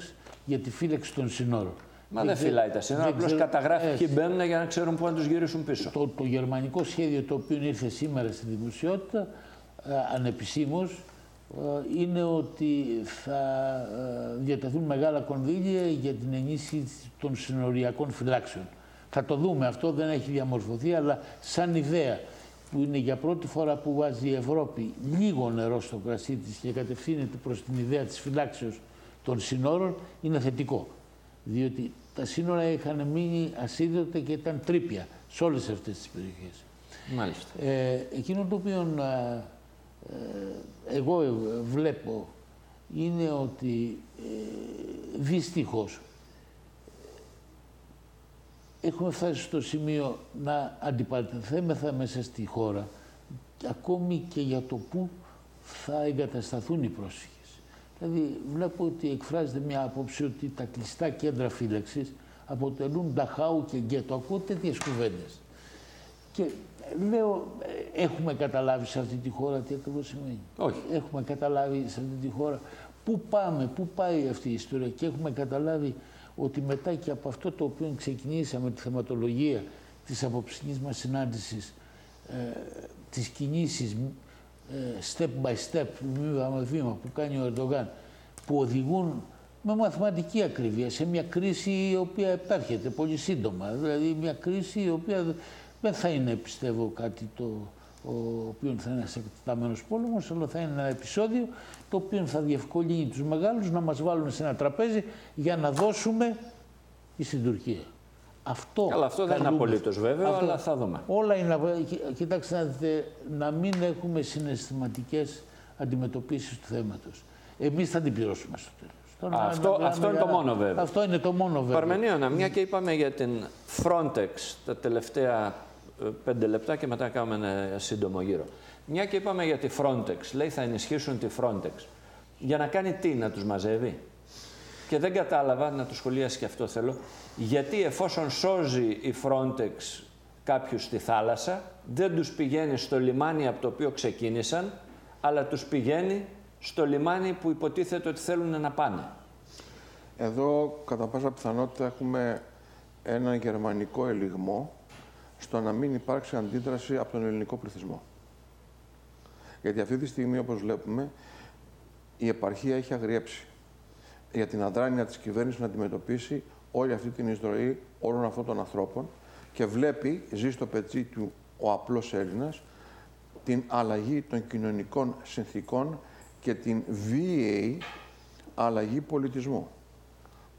για τη φύλαξη των συνόρων. Μα δεν, δεν φυλάει τα σύνορα, απλώς καταγράφει ποιοι μπαίνουν για να ξέρουν πού να τους γυρίσουν πίσω. Το, το γερμανικό σχέδιο το οποίο ήρθε σήμερα στη δημοσιότητα, ανεπισήμως, είναι ότι θα διατεθούν μεγάλα κονδύλια για την ενίσχυση των συνοριακών φυλάξεων. Θα το δούμε αυτό, δεν έχει διαμορφωθεί, αλλά σαν ιδέα που είναι για πρώτη φορά που βάζει η Ευρώπη λίγο νερό στο κρασί της και κατευθύνεται προς την ιδέα της φυλάξεως των συνόρων, είναι θετικό. Διότι τα σύνορα είχαν μείνει ασίδωτα και ήταν τρίπια σε όλες αυτές τις περιοχές. Μάλιστα. Ε, εκείνο το οποίο ε, εγώ βλέπω είναι ότι ε, δυστυχώς έχουμε φτάσει στο σημείο να αντιπαρατεθέμεθα μέσα στη χώρα ακόμη και για το πού θα εγκατασταθούν οι πρόσφυγες. Δηλαδή βλέπω ότι εκφράζεται μια άποψη ότι τα κλειστά κέντρα φύλαξης αποτελούν νταχάου και γκέτο. Ακούω τέτοιες κουβέντες. Και λέω, έχουμε καταλάβει σε αυτή τη χώρα τι ακριβώς σημαίνει. Όχι. Έχουμε καταλάβει σε αυτή τη χώρα πού πάμε, πού πάει αυτή η ιστορία και έχουμε καταλάβει ότι μετά και από αυτό το οποίο ξεκινήσαμε τη θεματολογία της απόψινής μας συνάντησης, ε, τις κινήσεις ε, step by step, βήμα με βήμα που κάνει ο Ερντογάν, που οδηγούν με μαθηματική ακρίβεια σε μια κρίση η οποία επέρχεται πολύ σύντομα. Δηλαδή μια κρίση η οποία δεν θα είναι, πιστεύω, κάτι το ο οποίο θα είναι ένας εκτεταμένος πόλεμος, αλλά θα είναι ένα επεισόδιο το οποίο θα διευκολύνει τους μεγάλους να μας βάλουν σε ένα τραπέζι για να δώσουμε στην Τουρκία. Αυτό, Καλά, αυτό δεν είναι απολύτως βέβαιο, αυτό, αλλά θα δούμε. Όλα είναι. Κοιτάξτε να δείτε, να μην έχουμε συναισθηματικές αντιμετωπίσεις του θέματος. Εμείς θα την πληρώσουμε στο τέλος. Αυτό, αυτό είναι το μόνο βέβαιο. Αυτό είναι το μόνο βέβαιο. Παρμενίωνα, μια και είπαμε για την Frontex τα τελευταία πέντε λεπτά και μετά κάνουμε ένα σύντομο γύρο. Μια και είπαμε για τη Frontex, λέει θα ενισχύσουν τη Frontex. Για να κάνει τι, να τους μαζεύει; και δεν κατάλαβα, να το σχολιάσει και αυτό θέλω, γιατί εφόσον σώζει η Frontex κάποιους στη θάλασσα, δεν τους πηγαίνει στο λιμάνι από το οποίο ξεκίνησαν, αλλά τους πηγαίνει στο λιμάνι που υποτίθεται ότι θέλουν να πάνε. Εδώ, κατά πάσα πιθανότητα, έχουμε ένα γερμανικό ελιγμό στο να μην υπάρξει αντίδραση από τον ελληνικό πληθυσμό. Γιατί αυτή τη στιγμή, όπως βλέπουμε, η επαρχία έχει αγριέψει για την αδράνεια της κυβέρνησης να αντιμετωπίσει όλη αυτή την εισδροή όλων αυτών των ανθρώπων και βλέπει, ζει στο πετσί του ο απλός Έλληνας, την αλλαγή των κοινωνικών συνθήκων και την βίαιη αλλαγή πολιτισμού.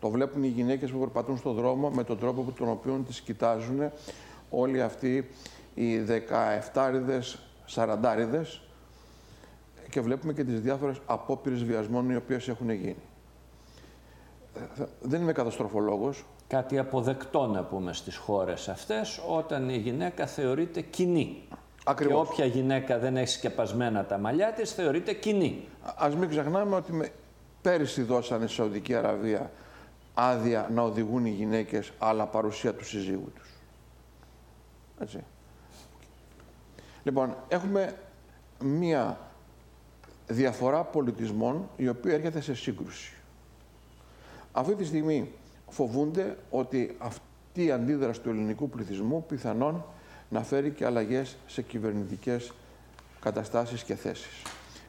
Το βλέπουν οι γυναίκες που περπατούν στον δρόμο με τον τρόπο που τον οποίο τις κοιτάζουν όλοι αυτοί οι 17 σαραντάριδες και βλέπουμε και τις διάφορες απόπειρες βιασμών οι οποίες έχουν γίνει. Ε, δεν είμαι καταστροφολόγος. Κάτι αποδεκτό να πούμε στις χώρες αυτές όταν η γυναίκα θεωρείται κοινή. Ακριβώς. Και όποια γυναίκα δεν έχει σκεπασμένα τα μαλλιά της θεωρείται κοινή. Ας μην ξεχνάμε ότι με... πέρυσι δώσανε στη Σαουδική Αραβία άδεια να οδηγούν οι γυναίκες αλλά παρουσία του συζύγου τους. Έτσι. Λοιπόν, έχουμε μία διαφορά πολιτισμών η οποία έρχεται σε σύγκρουση. Αυτή τη στιγμή φοβούνται ότι αυτή η αντίδραση του ελληνικού πληθυσμού πιθανόν να φέρει και αλλαγές σε κυβερνητικές καταστάσεις και θέσεις.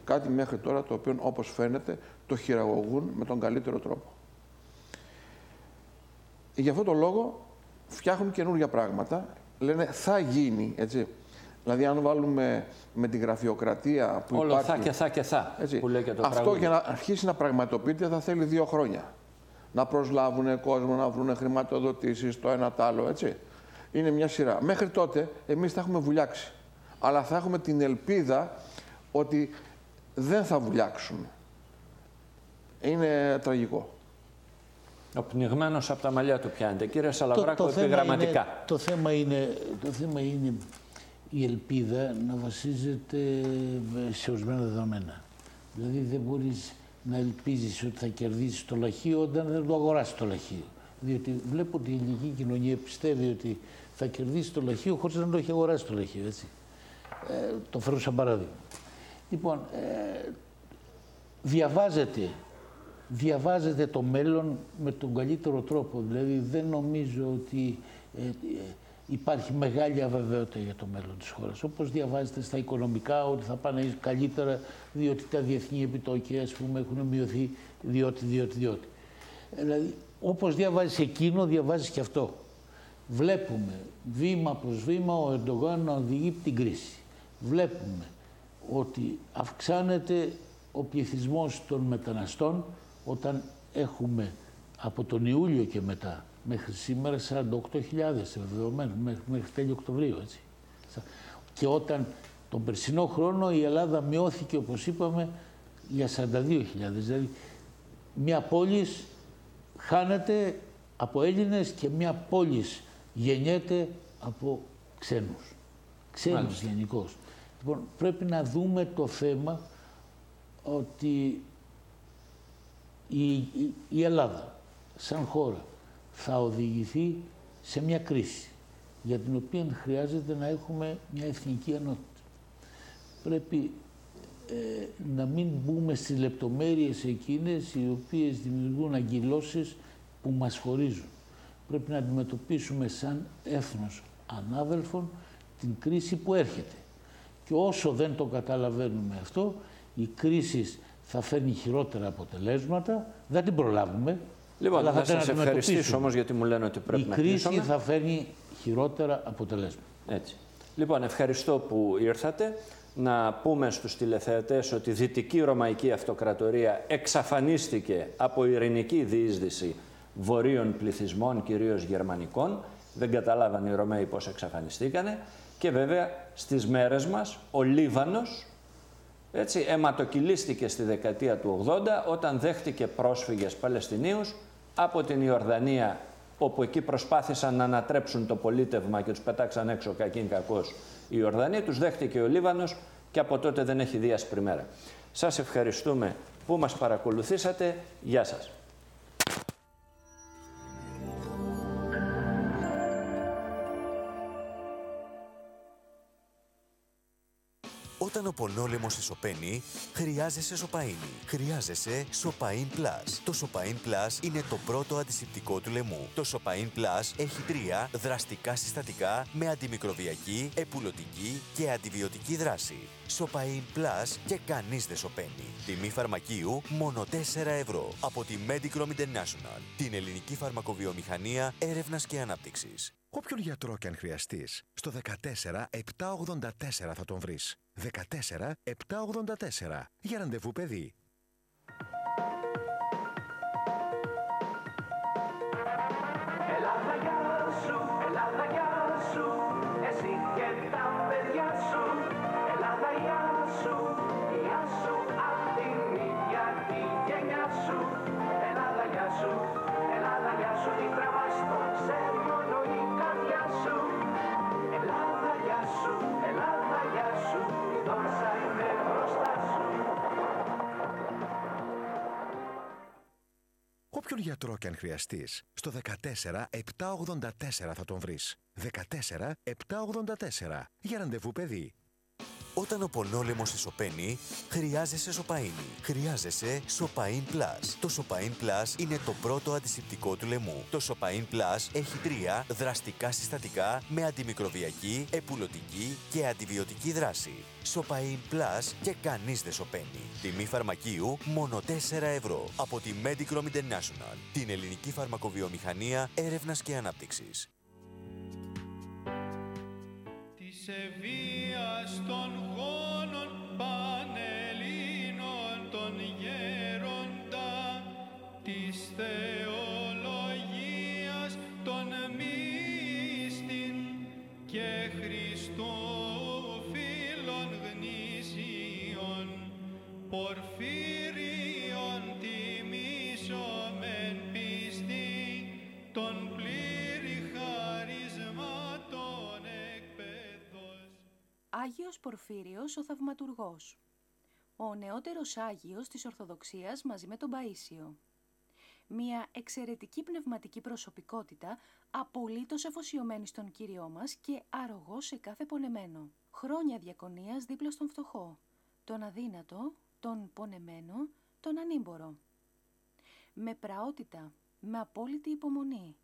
Κάτι μέχρι τώρα το οποίο όπως φαίνεται το χειραγωγούν με τον καλύτερο τρόπο. Γι' αυτό το λόγο φτιάχνουν καινούργια πράγματα, λένε θα γίνει, έτσι. Δηλαδή, αν βάλουμε με τη γραφειοκρατία που Όλο υπάρχει... θα και θα και θα, έτσι, που λέει και το Αυτό τραγούδι. για να αρχίσει να πραγματοποιείται θα θέλει δύο χρόνια. Να προσλάβουν κόσμο, να βρουν χρηματοδοτήσεις, το ένα το άλλο, έτσι. Είναι μια σειρά. Μέχρι τότε εμείς θα έχουμε βουλιάξει. Αλλά θα έχουμε την ελπίδα ότι δεν θα βουλιάξουν. Είναι τραγικό. Ο πνιγμένος από τα μαλλιά του πιάνεται. Κύριε Σαλαβράκο, θέμα επιγραμματικά. είναι, το, θέμα είναι, το θέμα είναι η ελπίδα να βασίζεται σε ορισμένα δεδομένα. Δηλαδή δεν μπορείς να ελπίζεις ότι θα κερδίσεις το λαχείο όταν δεν το αγοράσεις το λαχείο. Διότι βλέπω ότι η ελληνική κοινωνία πιστεύει ότι θα κερδίσει το λαχείο χωρίς να το έχει αγοράσει το λαχείο, έτσι. Ε, το φέρω σαν παράδειγμα. Λοιπόν, ε, διαβάζεται, διαβάζεται το μέλλον με τον καλύτερο τρόπο. Δηλαδή δεν νομίζω ότι ε, ε, υπάρχει μεγάλη αβεβαιότητα για το μέλλον της χώρας. Όπως διαβάζετε στα οικονομικά ότι θα πάνε καλύτερα διότι τα διεθνή επιτόκια ας πούμε έχουν μειωθεί διότι, διότι, διότι. Ε, Δηλαδή όπως διαβάζεις εκείνο διαβάζεις και αυτό. Βλέπουμε βήμα προς βήμα ο Ερντογάν να οδηγεί την κρίση. Βλέπουμε ότι αυξάνεται ο πληθυσμός των μεταναστών όταν έχουμε από τον Ιούλιο και μετά μέχρι σήμερα 48.000 ευδεδομένους, μέχρι, μέχρι τέλειο Οκτωβρίου. Έτσι. Και όταν τον περσινό χρόνο η Ελλάδα μειώθηκε, όπως είπαμε, για 42.000. Δηλαδή, μια πόλης χάνεται από Έλληνες και μια πόλης γεννιέται από ξένους. Ξένους Μάλιστα. γενικώς. Λοιπόν, πρέπει να δούμε το θέμα ότι η, η, η Ελλάδα σαν χώρα θα οδηγηθεί σε μια κρίση για την οποία χρειάζεται να έχουμε μια εθνική ενότητα. Πρέπει ε, να μην μπούμε στις λεπτομέρειες εκείνες οι οποίες δημιουργούν αγκυλώσεις που μας χωρίζουν. Πρέπει να αντιμετωπίσουμε σαν έθνος ανάδελφων την κρίση που έρχεται. Και όσο δεν το καταλαβαίνουμε αυτό, η κρίση θα φέρνει χειρότερα αποτελέσματα, δεν την προλάβουμε. Λοιπόν, αλλά θα την σας ευχαριστήσω αντιμετωπίσουμε. όμως γιατί μου λένε ότι πρέπει Η να κρίση κλείσουμε. θα φέρνει χειρότερα αποτελέσματα. Έτσι. Λοιπόν, ευχαριστώ που ήρθατε. Να πούμε στους τηλεθεατές ότι η Δυτική Ρωμαϊκή Αυτοκρατορία εξαφανίστηκε από ειρηνική διείσδυση βορείων πληθυσμών, κυρίως γερμανικών. Δεν καταλάβανε οι Ρωμαίοι πώς εξαφανιστήκανε. Και βέβαια στις μέρες μας ο Λίβανος έτσι, αιματοκυλίστηκε στη δεκαετία του 80 όταν δέχτηκε πρόσφυγες Παλαιστινίους από την Ιορδανία όπου εκεί προσπάθησαν να ανατρέψουν το πολίτευμα και τους πετάξαν έξω κακήν κακός οι Ιορδανοί, τους δέχτηκε ο Λίβανος και από τότε δεν έχει δει άσπρη μέρα. Σας ευχαριστούμε που μας παρακολουθήσατε. Γεια σας. Όταν ο πονόλεμος ισοπαίνει, χρειάζεσαι σοπαΐνη. Χρειάζεσαι Σοπαΐν Plus. Το Σοπαΐν Plus είναι το πρώτο αντισηπτικό του λαιμού. Το Σοπαΐν Plus έχει τρία δραστικά συστατικά με αντιμικροβιακή, επουλωτική και αντιβιωτική δράση. Σοπαΐν Plus και κανείς δεν σωπαίνει. Τιμή φαρμακείου μόνο 4 ευρώ από τη Medicrom International, την ελληνική φαρμακοβιομηχανία έρευνας και ανάπτυξης. Όποιον γιατρό και αν χρειαστείς, στο 14 784 θα τον βρεις. 14 784 για ραντεβού παιδί. Γιατρό και αν χρειαστείς, στο 14 784 θα τον βρεις. 14 784 για ραντεβού παιδί. Όταν ο πονόλεμος ισοπαίνει, χρειάζεσαι σοπαΐνη. Χρειάζεσαι Σοπαΐν Plus. Το Σοπαΐν Plus είναι το πρώτο αντισηπτικό του λαιμού. Το Σοπαΐν Plus έχει τρία δραστικά συστατικά με αντιμικροβιακή, επουλωτική και αντιβιωτική δράση. Σοπαΐν Plus και κανείς δεν σωπαίνει. Τιμή φαρμακείου μόνο 4 ευρώ από τη Medicrom International, την ελληνική φαρμακοβιομηχανία έρευνας και ανάπτυξης. Άγιος Πορφύριος ο Θαυματουργός. Ο νεότερος Άγιος της Ορθοδοξίας μαζί με τον Παΐσιο. Μια εξαιρετική πνευματική προσωπικότητα, απολύτως εφοσιωμένη στον Κύριό μας και αρρωγός σε κάθε πονεμένο. Χρόνια διακονίας δίπλα στον φτωχό, τον αδύνατο, τον πονεμένο, τον ανήμπορο. Με πραότητα, με απόλυτη υπομονή,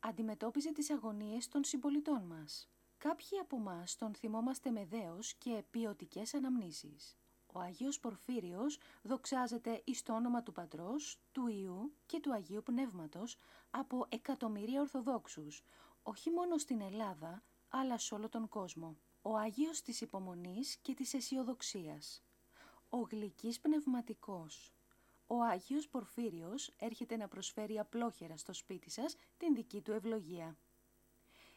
αντιμετώπιζε τις αγωνίες των συμπολιτών μας. Κάποιοι από εμά τον θυμόμαστε με δέος και ποιοτικές αναμνήσεις. Ο Αγίος Πορφύριος δοξάζεται εις το όνομα του Πατρός, του Ιού και του Αγίου Πνεύματος από εκατομμύρια Ορθοδόξους, όχι μόνο στην Ελλάδα, αλλά σε όλο τον κόσμο. Ο Άγιος της Υπομονής και της αισιοδοξίας. Ο Γλυκής Πνευματικός. Ο Άγιος Πορφύριος έρχεται να προσφέρει απλόχερα στο σπίτι σας την δική του ευλογία.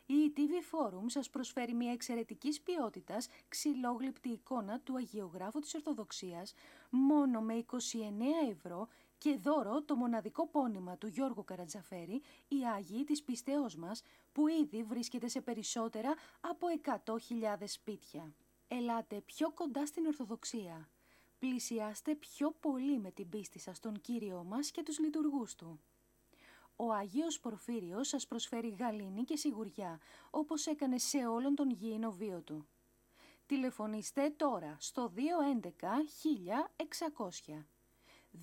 Η TV Forum σας προσφέρει μια εξαιρετικής ποιότητας ξυλόγλυπτη εικόνα του Αγιογράφου της Ορθοδοξίας μόνο με 29 ευρώ και δώρο το μοναδικό πόνημα του Γιώργου Καρατζαφέρη, η Άγιοι της Πιστεώς μας, που ήδη βρίσκεται σε περισσότερα από 100.000 σπίτια. Ελάτε πιο κοντά στην Ορθοδοξία. Πλησιάστε πιο πολύ με την πίστη σας στον Κύριό μας και τους λειτουργούς Του. Ο Αγίος Πορφύριος σας προσφέρει γαλήνη και σιγουριά, όπως έκανε σε όλον τον γήινο βίο του. Τηλεφωνήστε τώρα στο 211 1600.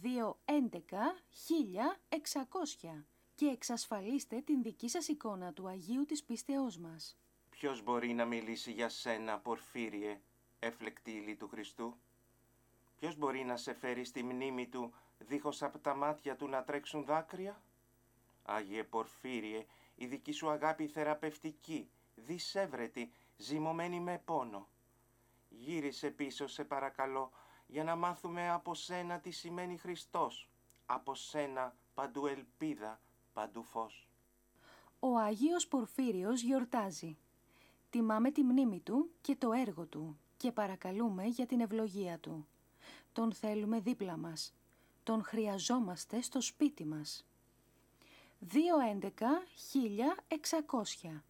211 1600 και εξασφαλίστε την δική σας εικόνα του Αγίου της πίστεώς μας. Ποιος μπορεί να μιλήσει για σένα, Πορφύριε, έφλεκτη ύλη του Χριστού; Ποιος μπορεί να σε φέρει στη μνήμη του, δίχως από τα μάτια του να τρέξουν δάκρυα; Άγιε Πορφύριε, η δική σου αγάπη θεραπευτική, δυσέβρετη, ζυμωμένη με πόνο. Γύρισε πίσω, σε παρακαλώ, για να μάθουμε από σένα τι σημαίνει Χριστός. Από σένα παντού ελπίδα, παντού φως. Ο Αγίος Πορφύριος γιορτάζει. Τιμάμε τη μνήμη του και το έργο του και παρακαλούμε για την ευλογία του. Τον θέλουμε δίπλα μας. Τον χρειαζόμαστε στο σπίτι μας. 211 1600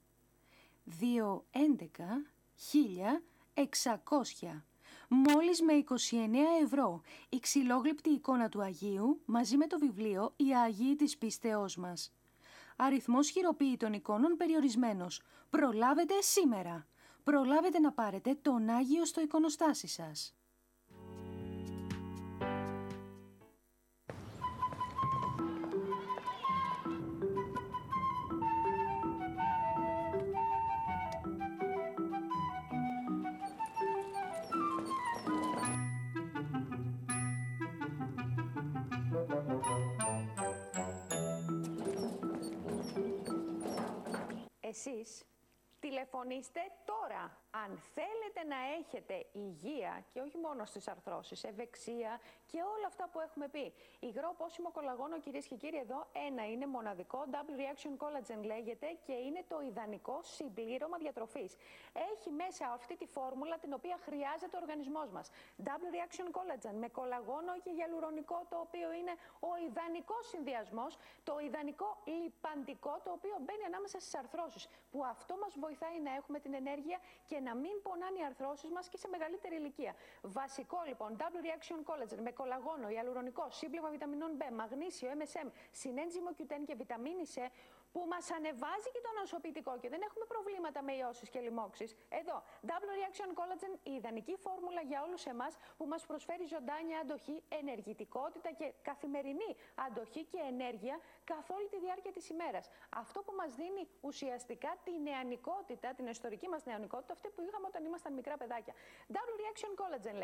211 1600 Μόλις με 29 ευρώ η ξυλόγλυπτη εικόνα του Αγίου μαζί με το βιβλίο «Οι Αγίοι της Πίστεώς μας». Αριθμός χειροποίητων εικόνων περιορισμένος. Προλάβετε σήμερα. προλάβετε να πάρετε τον Άγιο στο εικονοστάσι σας. Εσείς τηλεφωνήστε τώρα αν θέλετε να έχετε υγεία και όχι μόνο στις αρθρώσεις, ευεξία και όλα αυτά που έχουμε πει. Υγρό πόσιμο κολαγόνο κυρίες και κύριοι εδώ ένα είναι μοναδικό, Double Reaction Collagen λέγεται και είναι το ιδανικό συμπλήρωμα διατροφής. Έχει μέσα αυτή τη φόρμουλα την οποία χρειάζεται ο οργανισμός μας. Double Reaction Collagen με κολαγόνο και γυαλουρονικό το οποίο είναι ο ιδανικός συνδυασμός, το ιδανικό λιπαντικό το οποίο μπαίνει ανάμεσα στις αρθρώσεις που αυτό μας βοηθάει να έχουμε την ενέργεια και να μην πονάνε οι αρθρώσεις μας και σε μεγαλύτερη ηλικία. Βασικό λοιπόν, Double Reaction Collagen με κολαγόνο, ιαλουρονικό, σύμπλεγμα βιταμινών B, μαγνήσιο, MSM, συνέντζυμο Q10 και βιταμίνη C, που μας ανεβάζει και το νοσοποιητικό και δεν έχουμε προβλήματα με ιώσεις και λοιμώξεις. Εδώ, Double Reaction Collagen, η ιδανική φόρμουλα για όλους εμάς που μας προσφέρει ζωντάνια αντοχή, ενεργητικότητα και καθημερινή αντοχή και ενέργεια καθ' όλη τη διάρκεια της ημέρας. Αυτό που μας δίνει ουσιαστικά τη νεανικότητα, την ιστορική μας νεανικότητα, αυτή που είχαμε όταν ήμασταν μικρά παιδάκια. Double Reaction Collagen λέει.